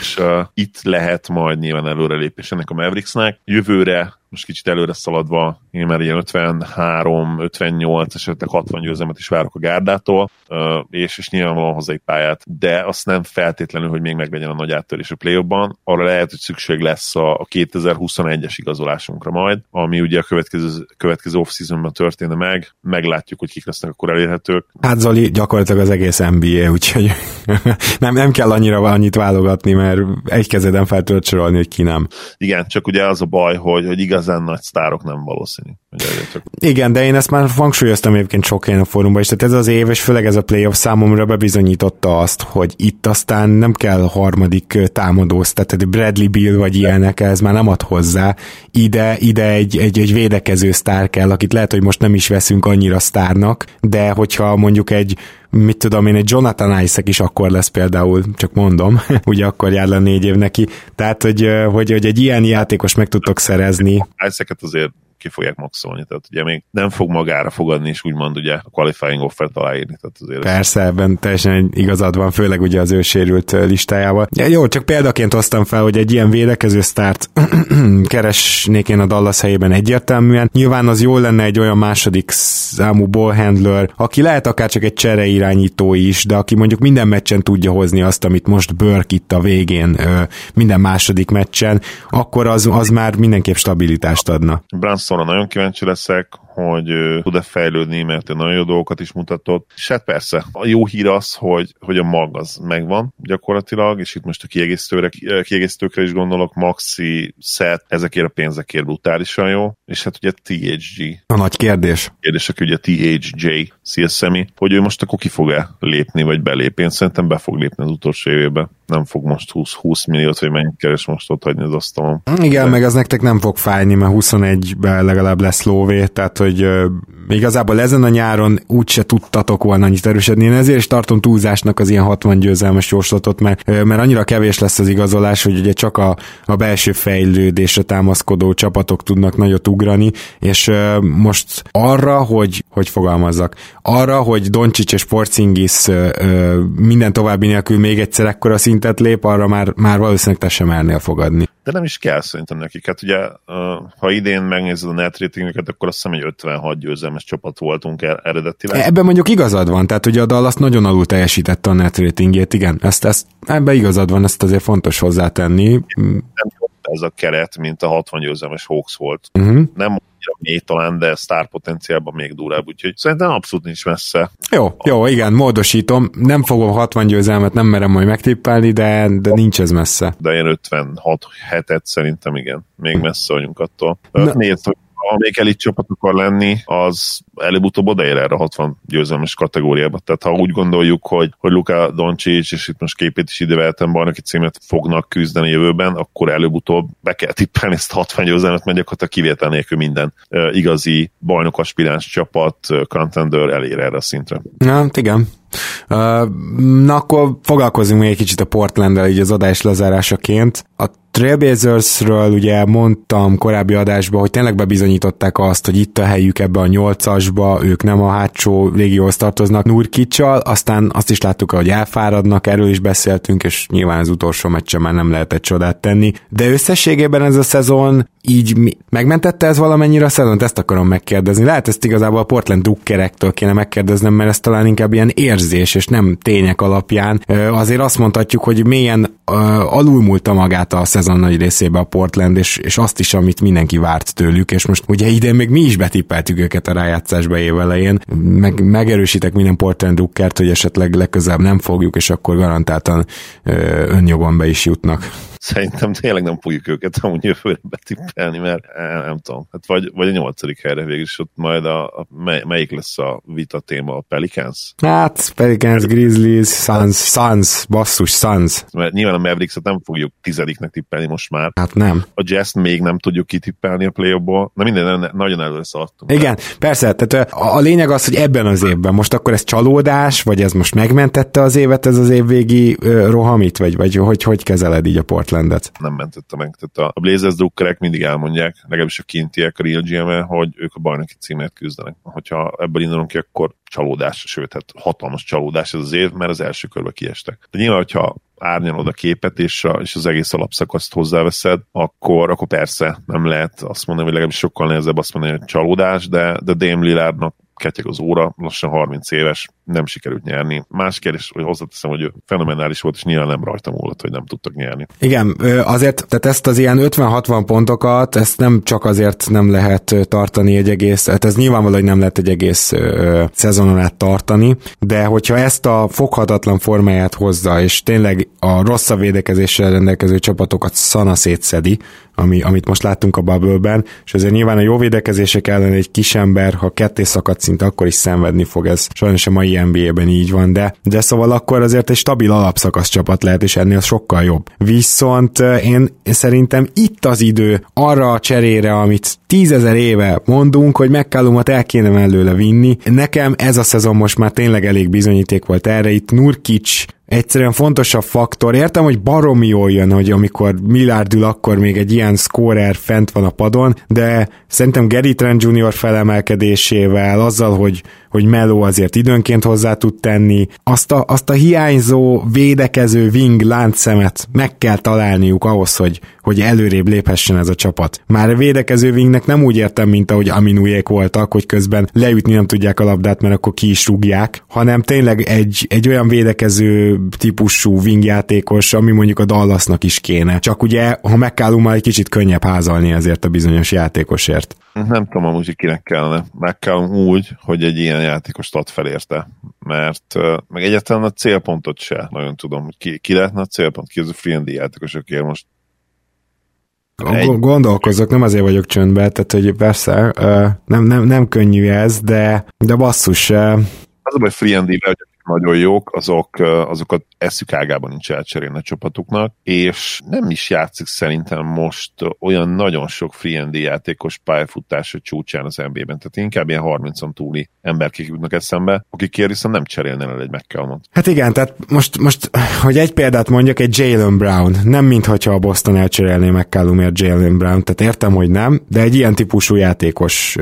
És uh, itt lehet majd nyilván előrelépés ennek a Mavericksnek. Jövőre most kicsit előre szaladva, én már ilyen 53, 58, esetleg 60 győzelmet is várok a Gárdától, és, és nyilván van hozzá egy pályát, de azt nem feltétlenül, hogy még meglegyen a nagy áttörés a play arra lehet, hogy szükség lesz a, a 2021-es igazolásunkra majd, ami ugye a következő, következő off-seasonban történne meg, meglátjuk, hogy kik lesznek akkor elérhetők. Hát Zoli, gyakorlatilag az egész NBA, úgyhogy nem, nem kell annyira annyit válogatni, mert egy kezeden fel tudod sorolni, hogy ki nem. Igen, csak ugye az a baj, hogy, hogy igaz igazán nagy sztárok nem valószínű. Csak... Igen, de én ezt már hangsúlyoztam egyébként sok helyen a fórumban is, tehát ez az év, és főleg ez a playoff számomra bebizonyította azt, hogy itt aztán nem kell harmadik támadóz, tehát Bradley Bill vagy ilyenek, ez már nem ad hozzá. Ide, ide egy, egy, egy védekező sztár kell, akit lehet, hogy most nem is veszünk annyira sztárnak, de hogyha mondjuk egy mit tudom én, egy Jonathan Isaac is akkor lesz például, csak mondom, ugye akkor jár le négy év neki, tehát hogy, hogy, hogy egy ilyen játékos meg tudtok szerezni. Isaac-et azért ki fogják maxolni, tehát ugye még nem fog magára fogadni, és úgymond ugye a qualifying offert aláírni. Tehát azért Persze, ez... ebben teljesen igazad van, főleg ugye az ő sérült listájával. Ja, jó, csak példaként hoztam fel, hogy egy ilyen védekező sztárt keresnék én a Dallas helyében egyértelműen. Nyilván az jó lenne egy olyan második számú ballhandler, aki lehet akár csak egy csere irányító is, de aki mondjuk minden meccsen tudja hozni azt, amit most Burke itt a végén minden második meccsen, akkor az, az már mindenképp stabilitást adna. Brunson Thompsonra nagyon kíváncsi leszek, hogy tud-e fejlődni, mert ő nagyon jó dolgokat is mutatott. És hát persze, a jó hír az, hogy, hogy a mag az megvan gyakorlatilag, és itt most a kiegészítőre, kiegészítőkre is gondolok, Maxi, Set, ezekért a pénzekért brutálisan jó, és hát ugye THG. A nagy kérdés. Kérdések ugye THJ, CSMI, hogy ő most akkor ki fog-e lépni, vagy belép. Én szerintem be fog lépni az utolsó évében. Nem fog most 20, 20 milliót, vagy mennyit keres most ott hagyni az asztalon. Igen, De... meg ez nektek nem fog fájni, mert 21-ben legalább lesz lóvé, tehát hogy igazából ezen a nyáron úgyse tudtatok volna annyit erősödni. Én ezért is tartom túlzásnak az ilyen 60 győzelmes jóslatot, mert, mert annyira kevés lesz az igazolás, hogy ugye csak a, a belső fejlődésre támaszkodó csapatok tudnak nagyot ugrani, és most arra, hogy, hogy fogalmazzak, arra, hogy Doncsics és Porcingis minden további nélkül még egyszer ekkora szintet lép, arra már, már valószínűleg te sem elnél fogadni. De nem is kell szerintem nekik. Hát ugye, ha idén megnézed a net ratingüket, akkor azt hiszem, hogy 56 győzelmes csapat voltunk eredetileg. Ebben mondjuk igazad van, tehát ugye a Dallas nagyon alul teljesítette a net ratingjét, igen, ezt, ezt, ebben igazad van, ezt azért fontos hozzátenni. Nem ez a keret, mint a 60 győzelmes Hawks volt. Uh-huh. Nem mély talán, de sztár potenciálban még durább, úgyhogy szerintem abszolút nincs messze. Jó, jó, igen, módosítom. Nem fogom 60 győzelmet, nem merem majd megtippelni, de, de nincs ez messze. De én 56 hetet szerintem igen, még messze vagyunk attól. Na. Nézd, hogy amelyik elit csapat akar lenni, az előbb-utóbb odaér erre a 60 győzelmes kategóriába. Tehát ha úgy gondoljuk, hogy, hogy Luka Doncic, és itt most képét is ideveltem, bajnoki címet fognak küzdeni jövőben, akkor előbb-utóbb be kell tippelni ezt 60 győzelmet, mert gyakorlatilag kivétel nélkül minden igazi bajnok aspiráns csapat, contender elér erre a szintre. Na, igen. Na akkor foglalkozunk még egy kicsit a Portland-del így az adás lezárásaként. A Trailblazersről ugye mondtam korábbi adásban, hogy tényleg bebizonyították azt, hogy itt a helyük ebbe a nyolcasba, ők nem a hátsó légióhoz tartoznak Nurkicsal, aztán azt is láttuk, hogy elfáradnak, erről is beszéltünk, és nyilván az utolsó meccsen már nem lehetett csodát tenni. De összességében ez a szezon így mi, megmentette ez valamennyire a szezont? Ezt akarom megkérdezni. Lehet ezt igazából a Portland Duckerektől kéne megkérdeznem, mert ez talán inkább ilyen érzés, és nem tények alapján. Azért azt mondhatjuk, hogy mélyen alulmúlta magát a szezon nagy részébe a Portland, és, és azt is, amit mindenki várt tőlük, és most ugye idén még mi is betippeltük őket a rájátszásba évelején, meg, megerősítek minden Portland Duckert, hogy esetleg legközelebb nem fogjuk, és akkor garantáltan önjogon be is jutnak szerintem tényleg nem fogjuk őket amúgy jövőre betippelni, mert eh, nem tudom, hát vagy, vagy a nyolcadik helyre végül is ott majd a, a mely, melyik lesz a vita téma, a Pelicans? Hát, Pelicans, Grizzlies, Suns, Suns, basszus, Suns. Mert nyilván a Mavericks-et nem fogjuk tizediknek tippelni most már. Hát nem. A Jazz még nem tudjuk kitippelni a play Na minden, nagyon előre szaladtunk. Igen, de. persze, tehát a, a lényeg az, hogy ebben az évben most akkor ez csalódás, vagy ez most megmentette az évet, ez az évvégi uh, rohamit, vagy, vagy hogy, hogy kezeled így a port Portlandet. Nem mentette meg. Tehát a Blazers drukkerek mindig elmondják, legalábbis a kintiek a Real gm hogy ők a bajnoki címért küzdenek. Hogyha ebből indulunk ki, akkor csalódás, sőt, hát hatalmas csalódás ez az év, mert az első körbe kiestek. De nyilván, hogyha árnyalod a képet, és, a, és az egész alapszakaszt hozzáveszed, akkor, akkor persze nem lehet azt mondani, hogy legalábbis sokkal nehezebb azt mondani, hogy csalódás, de, de Dame Lillardnak ketyeg az óra, lassan 30 éves, nem sikerült nyerni. Más kérdés, hogy hozzáteszem, hogy fenomenális volt, és nyilván nem rajta múlott, hogy nem tudtak nyerni. Igen, azért, tehát ezt az ilyen 50-60 pontokat, ezt nem csak azért nem lehet tartani egy egész, hát ez nyilvánvaló, hogy nem lehet egy egész ö, szezonon át tartani, de hogyha ezt a foghatatlan formáját hozza, és tényleg a rosszabb védekezéssel rendelkező csapatokat szana szétszedi, ami, amit most láttunk a bubble és azért nyilván a jó védekezések ellen egy kisember, ha ketté szakad szinte, akkor is szenvedni fog ez. Sajnos a mai NBA-ben így van, de, de szóval akkor azért egy stabil alapszakasz csapat lehet, és ennél sokkal jobb. Viszont én szerintem itt az idő arra a cserére, amit tízezer éve mondunk, hogy McCallumot el kéne mellőle vinni. Nekem ez a szezon most már tényleg elég bizonyíték volt erre. Itt Nurkic egyszerűen fontosabb faktor. Értem, hogy baromi jól jön, hogy amikor Millard ül, akkor még egy ilyen scorer fent van a padon, de szerintem Gary Trent Jr. felemelkedésével, azzal, hogy, hogy Melo azért időnként hozzá tud tenni, azt a, azt a hiányzó védekező wing láncszemet meg kell találniuk ahhoz, hogy, hogy előrébb léphessen ez a csapat. Már a védekező wingnek nem úgy értem, mint ahogy Aminujék voltak, hogy közben leütni nem tudják a labdát, mert akkor ki is rúgják, hanem tényleg egy, egy olyan védekező típusú wingjátékos, ami mondjuk a Dallasnak is kéne. Csak ugye, ha McCallum egy kicsit könnyebb házalni ezért a bizonyos játékosért. Nem tudom amúgy, hogy kinek kellene. McCallum úgy, hogy egy ilyen játékost ad fel érte. Mert meg egyáltalán a célpontot se nagyon tudom, hogy ki, ki lehetne a célpont, ki az a free játékosokért most egy... Gondolkozok, nem azért vagyok csöndben, tehát hogy persze, nem, nem, nem könnyű ez, de, de basszus. Az a baj free hogy nagyon jók, azok, azokat eszük ágában nincs elcserélni a csapatuknak, és nem is játszik szerintem most olyan nagyon sok free and játékos pályafutása csúcsán az NBA-ben, tehát inkább ilyen 30-on túli emberkék jutnak eszembe, akikért viszont nem cserélne el egy McCallumot. Hát igen, tehát most, most, hogy egy példát mondjak, egy Jalen Brown, nem mintha a Boston elcserélné McCallumért Jalen Brown, tehát értem, hogy nem, de egy ilyen típusú játékos,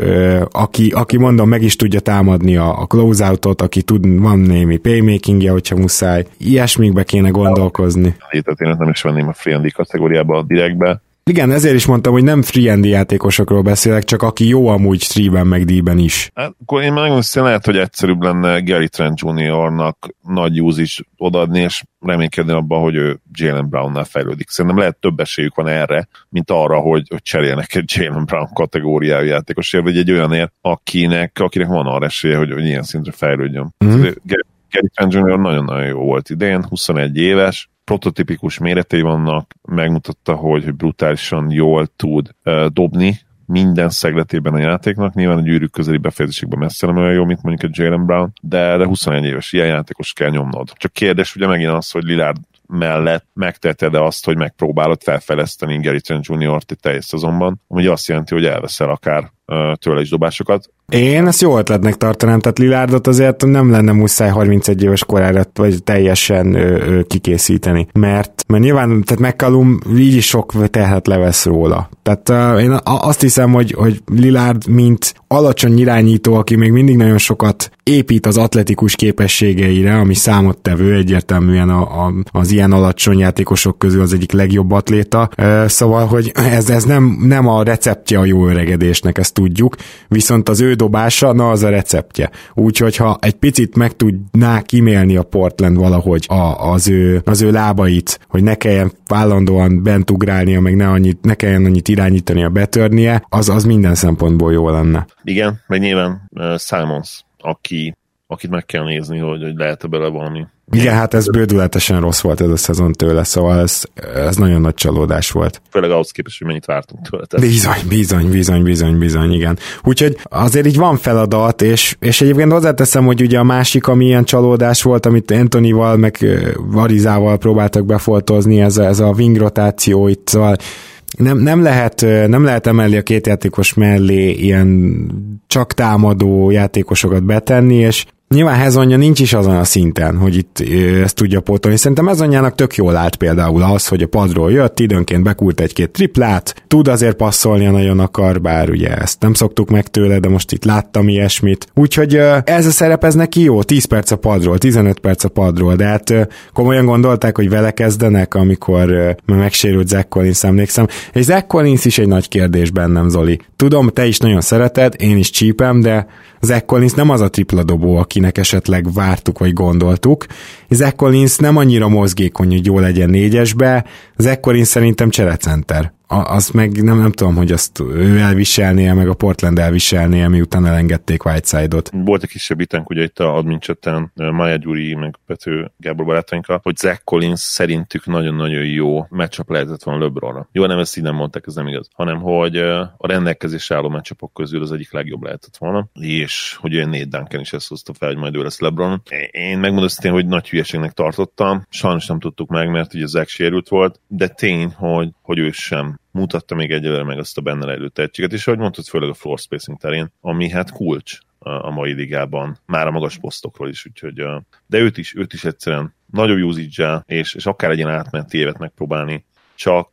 aki, aki mondom, meg is tudja támadni a, a closeoutot, aki tud, van némi playmakingje, hogyha muszáj. Ilyes ilyesmikbe kéne gondolkozni. Tehát én nem is venném a free kategóriába a direktbe. Igen, ezért is mondtam, hogy nem free játékosokról beszélek, csak aki jó amúgy 3 meg D-ben is. Hát, akkor én megmondom, hogy lehet, hogy egyszerűbb lenne Gary Trent Jr.-nak nagy is odaadni, és reménykedni abban, hogy ő Jalen Brown-nál fejlődik. Szerintem lehet több esélyük van erre, mint arra, hogy, hogy cserélnek egy Jalen Brown kategóriájú játékosért, vagy egy olyanért, akinek, akinek van arra esélye, hogy, hogy ilyen szintre fejlődjön. Mm-hmm. Gary Gary Trent Jr. nagyon-nagyon jó volt idén, 21 éves, prototipikus méretei vannak, megmutatta, hogy brutálisan jól tud uh, dobni, minden szegletében a játéknak. Nyilván a gyűrűk közeli befejezésekben messze nem olyan jó, mint mondjuk egy Jalen Brown, de, de 21 éves ilyen játékos kell nyomnod. Csak kérdés ugye megint az, hogy Lillard mellett megtetted de azt, hogy megpróbálod felfejleszteni Trent Jr.-t egy teljes szezonban, ami azt jelenti, hogy elveszel akár tőle is dobásokat. Én ezt jó ötletnek tartanám, tehát Lilárdot azért nem lenne muszáj 31 éves korára vagy teljesen ö, ö, kikészíteni, mert, mert nyilván, tehát McCallum így is sok tehet levesz róla. Tehát uh, én azt hiszem, hogy, hogy Lilárd, mint alacsony irányító, aki még mindig nagyon sokat épít az atletikus képességeire, ami számottevő egyértelműen a, a, az ilyen alacsony játékosok közül az egyik legjobb atléta. Szóval, hogy ez, ez nem, nem a receptje a jó öregedésnek, ezt tudjuk, viszont az ő dobása, na az a receptje. Úgyhogy ha egy picit meg tudná kimélni a Portland valahogy a, az, ő, az ő lábait, hogy ne kelljen állandóan bent ugrálnia, meg ne, annyit, ne kelljen annyit irányítania, betörnie, az, az minden szempontból jó lenne. Igen, meg nyilván uh, Simons, aki, akit meg kell nézni, hogy, hogy lehet-e bele valami igen, hát ez bődületesen rossz volt ez a szezon tőle, szóval ez, ez nagyon nagy csalódás volt. Főleg ahhoz képest, hogy mennyit vártunk tőle. Bizony, bizony, bizony, bizony, bizony, igen. Úgyhogy azért így van feladat, és, és egyébként hozzáteszem, hogy ugye a másik, ami ilyen csalódás volt, amit Antonival, meg Varizával próbáltak befoltozni, ez, ez a wing rotáció itt, szóval nem, nem, lehet, nem lehet emelni a két játékos mellé ilyen csak támadó játékosokat betenni, és Nyilván Hezonja nincs is azon a szinten, hogy itt ezt tudja pótolni. Szerintem Hezonjának tök jól állt például az, hogy a padról jött, időnként bekult egy-két triplát, tud azért passzolni, a nagyon akar, bár ugye ezt nem szoktuk meg tőle, de most itt láttam ilyesmit. Úgyhogy ez a szerep, ez neki jó, 10 perc a padról, 15 perc a padról, de hát komolyan gondolták, hogy vele kezdenek, amikor megsérült Zach Collins, emlékszem. És Zach Collins is egy nagy kérdés bennem, Zoli. Tudom, te is nagyon szereted, én is csípem, de Zach Collins nem az a tripla dobó, akinek esetleg vártuk vagy gondoltuk. Zach Collins nem annyira mozgékony, hogy jó legyen négyesbe. Zach Collins szerintem cserecenter azt meg nem, nem tudom, hogy azt ő elviselnie, meg a Portland elviselnie, miután elengedték Whiteside-ot. Volt egy kisebb itánk ugye itt a admin chatten, Maja Gyuri, meg Pető Gábor barátainkkal, hogy Zach Collins szerintük nagyon-nagyon jó matchup lehetett volna LeBronra. Jó, nem ezt így nem mondták, ez nem igaz, hanem hogy a rendelkezésre álló matchupok közül az egyik legjobb lehetett volna, és hogy olyan Nate Duncan is ezt hozta fel, hogy majd ő lesz LeBron. Én megmondom én, hogy nagy hülyeségnek tartottam, sajnos nem tudtuk meg, mert ugye Zach sérült volt, de tény, hogy, hogy ő sem mutatta még egyelőre meg azt a benne lejlő tehetséget, és ahogy mondtad, főleg a floor spacing terén, ami hát kulcs a mai ligában, már a magas posztokról is, úgyhogy, de őt is, őt is egyszerűen nagyon usage és, és akár egy átmeneti évet megpróbálni, csak,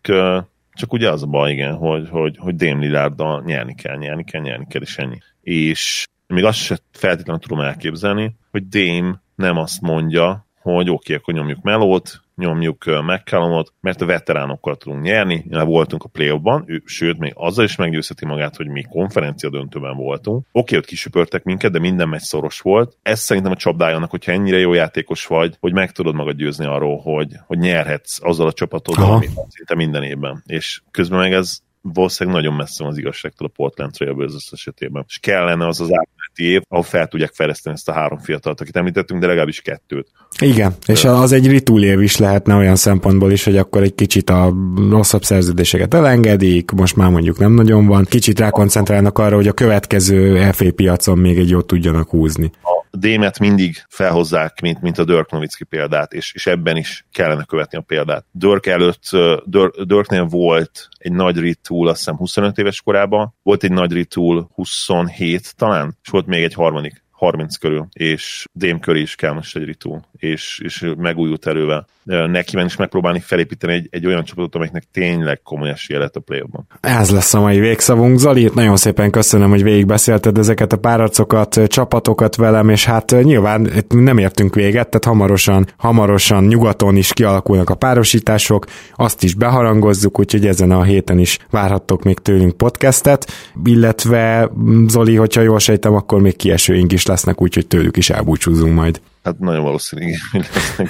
csak ugye az a baj, igen, hogy, hogy, hogy Dame Lillarddal nyerni kell, nyerni kell, nyerni kell, és ennyi. És még azt sem feltétlenül tudom elképzelni, hogy Dame nem azt mondja, hogy oké, okay, akkor nyomjuk melót, nyomjuk McCallumot, mert a veteránokkal tudunk nyerni, már voltunk a play ő, sőt, még azzal is meggyőzheti magát, hogy mi konferencia döntőben voltunk. Oké, ott kisöpörtek minket, de minden megy szoros volt. Ez szerintem a csapdájának, hogyha ennyire jó játékos vagy, hogy meg tudod magad győzni arról, hogy, hogy nyerhetsz azzal a csapatoddal, amit szinte minden évben. És közben meg ez valószínűleg nagyon messze van az igazságtól a Portland Trailblazers esetében. És kellene az az átmeneti év, ahol fel tudják fejleszteni ezt a három fiatalt, akit említettünk, de legalábbis kettőt. Igen, de... és az egy ritúl év is lehetne olyan szempontból is, hogy akkor egy kicsit a rosszabb szerződéseket elengedik, most már mondjuk nem nagyon van, kicsit rákoncentrálnak arra, hogy a következő FA piacon még egy jót tudjanak húzni. A Démet mindig felhozzák, mint, mint a Dirk Nowitzki példát, és, és ebben is kellene követni a példát. Dirk előtt, Dirk, Dirknél volt egy nagy retool, azt hiszem 25 éves korában, volt egy nagy retool 27 talán, és volt még egy harmadik 30 körül, és Dém köré is kell most egy ritú, és, és megújult erővel. Neki is megpróbálni felépíteni egy, egy olyan csapatot, amelynek tényleg komoly esélye lett a play Ez lesz a mai végszavunk. Zali, nagyon szépen köszönöm, hogy végigbeszélted ezeket a párarcokat, csapatokat velem, és hát nyilván nem értünk véget, tehát hamarosan, hamarosan nyugaton is kialakulnak a párosítások, azt is beharangozzuk, úgyhogy ezen a héten is várhattok még tőlünk podcastet, illetve Zoli, hogyha jól sejtem, akkor még kiesőink is lesznek, úgyhogy tőlük is elbúcsúzunk majd. Hát nagyon valószínű, hogy lesznek.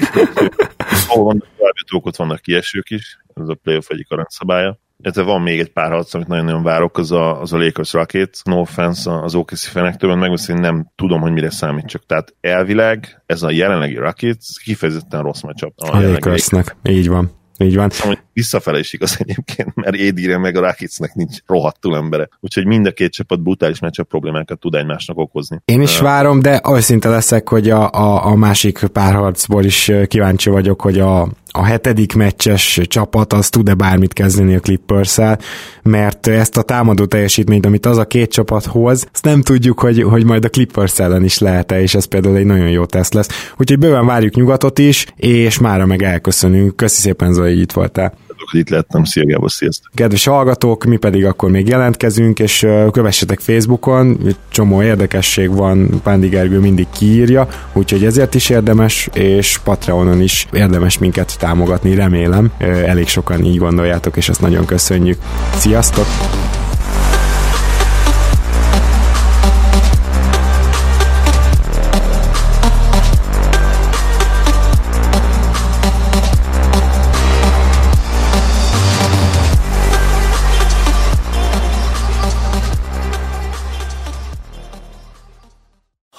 Ahol vannak további ott vannak kiesők is, ez a playoff egyik aranyszabálya. Illetve van még egy pár harc, amit nagyon-nagyon várok, az a, az a Lakers Rocket. No offense az OKC fenektől, megmondom, nem tudom, hogy mire számít csak. Tehát elvileg ez a jelenlegi Rocket kifejezetten rossz meccsap. A, a Lakersnek, így van. Így van. Szóval visszafele is igaz egyébként, mert Édire meg a Rakicnek nincs rohadtul embere. Úgyhogy mind a két csapat brutális meccsebb problémákat tud egymásnak okozni. Én is várom, de őszinte leszek, hogy a, a, a másik párharcból is kíváncsi vagyok, hogy a, a hetedik meccses csapat az tud-e bármit kezdeni a clippers mert ezt a támadó teljesítményt, amit az a két csapat hoz, azt nem tudjuk, hogy, hogy majd a Clippers ellen is lehet-e, és ez például egy nagyon jó teszt lesz. Úgyhogy bőven várjuk nyugatot is, és mára meg elköszönünk. Köszi szépen, Zoli, hogy itt voltál hogy itt lettem. Szia Gábor, sziasztok! Kedves hallgatók, mi pedig akkor még jelentkezünk, és kövessetek Facebookon, csomó érdekesség van, Pándi Gergő mindig kiírja, úgyhogy ezért is érdemes, és Patreonon is érdemes minket támogatni, remélem. Elég sokan így gondoljátok, és ezt nagyon köszönjük. Sziasztok!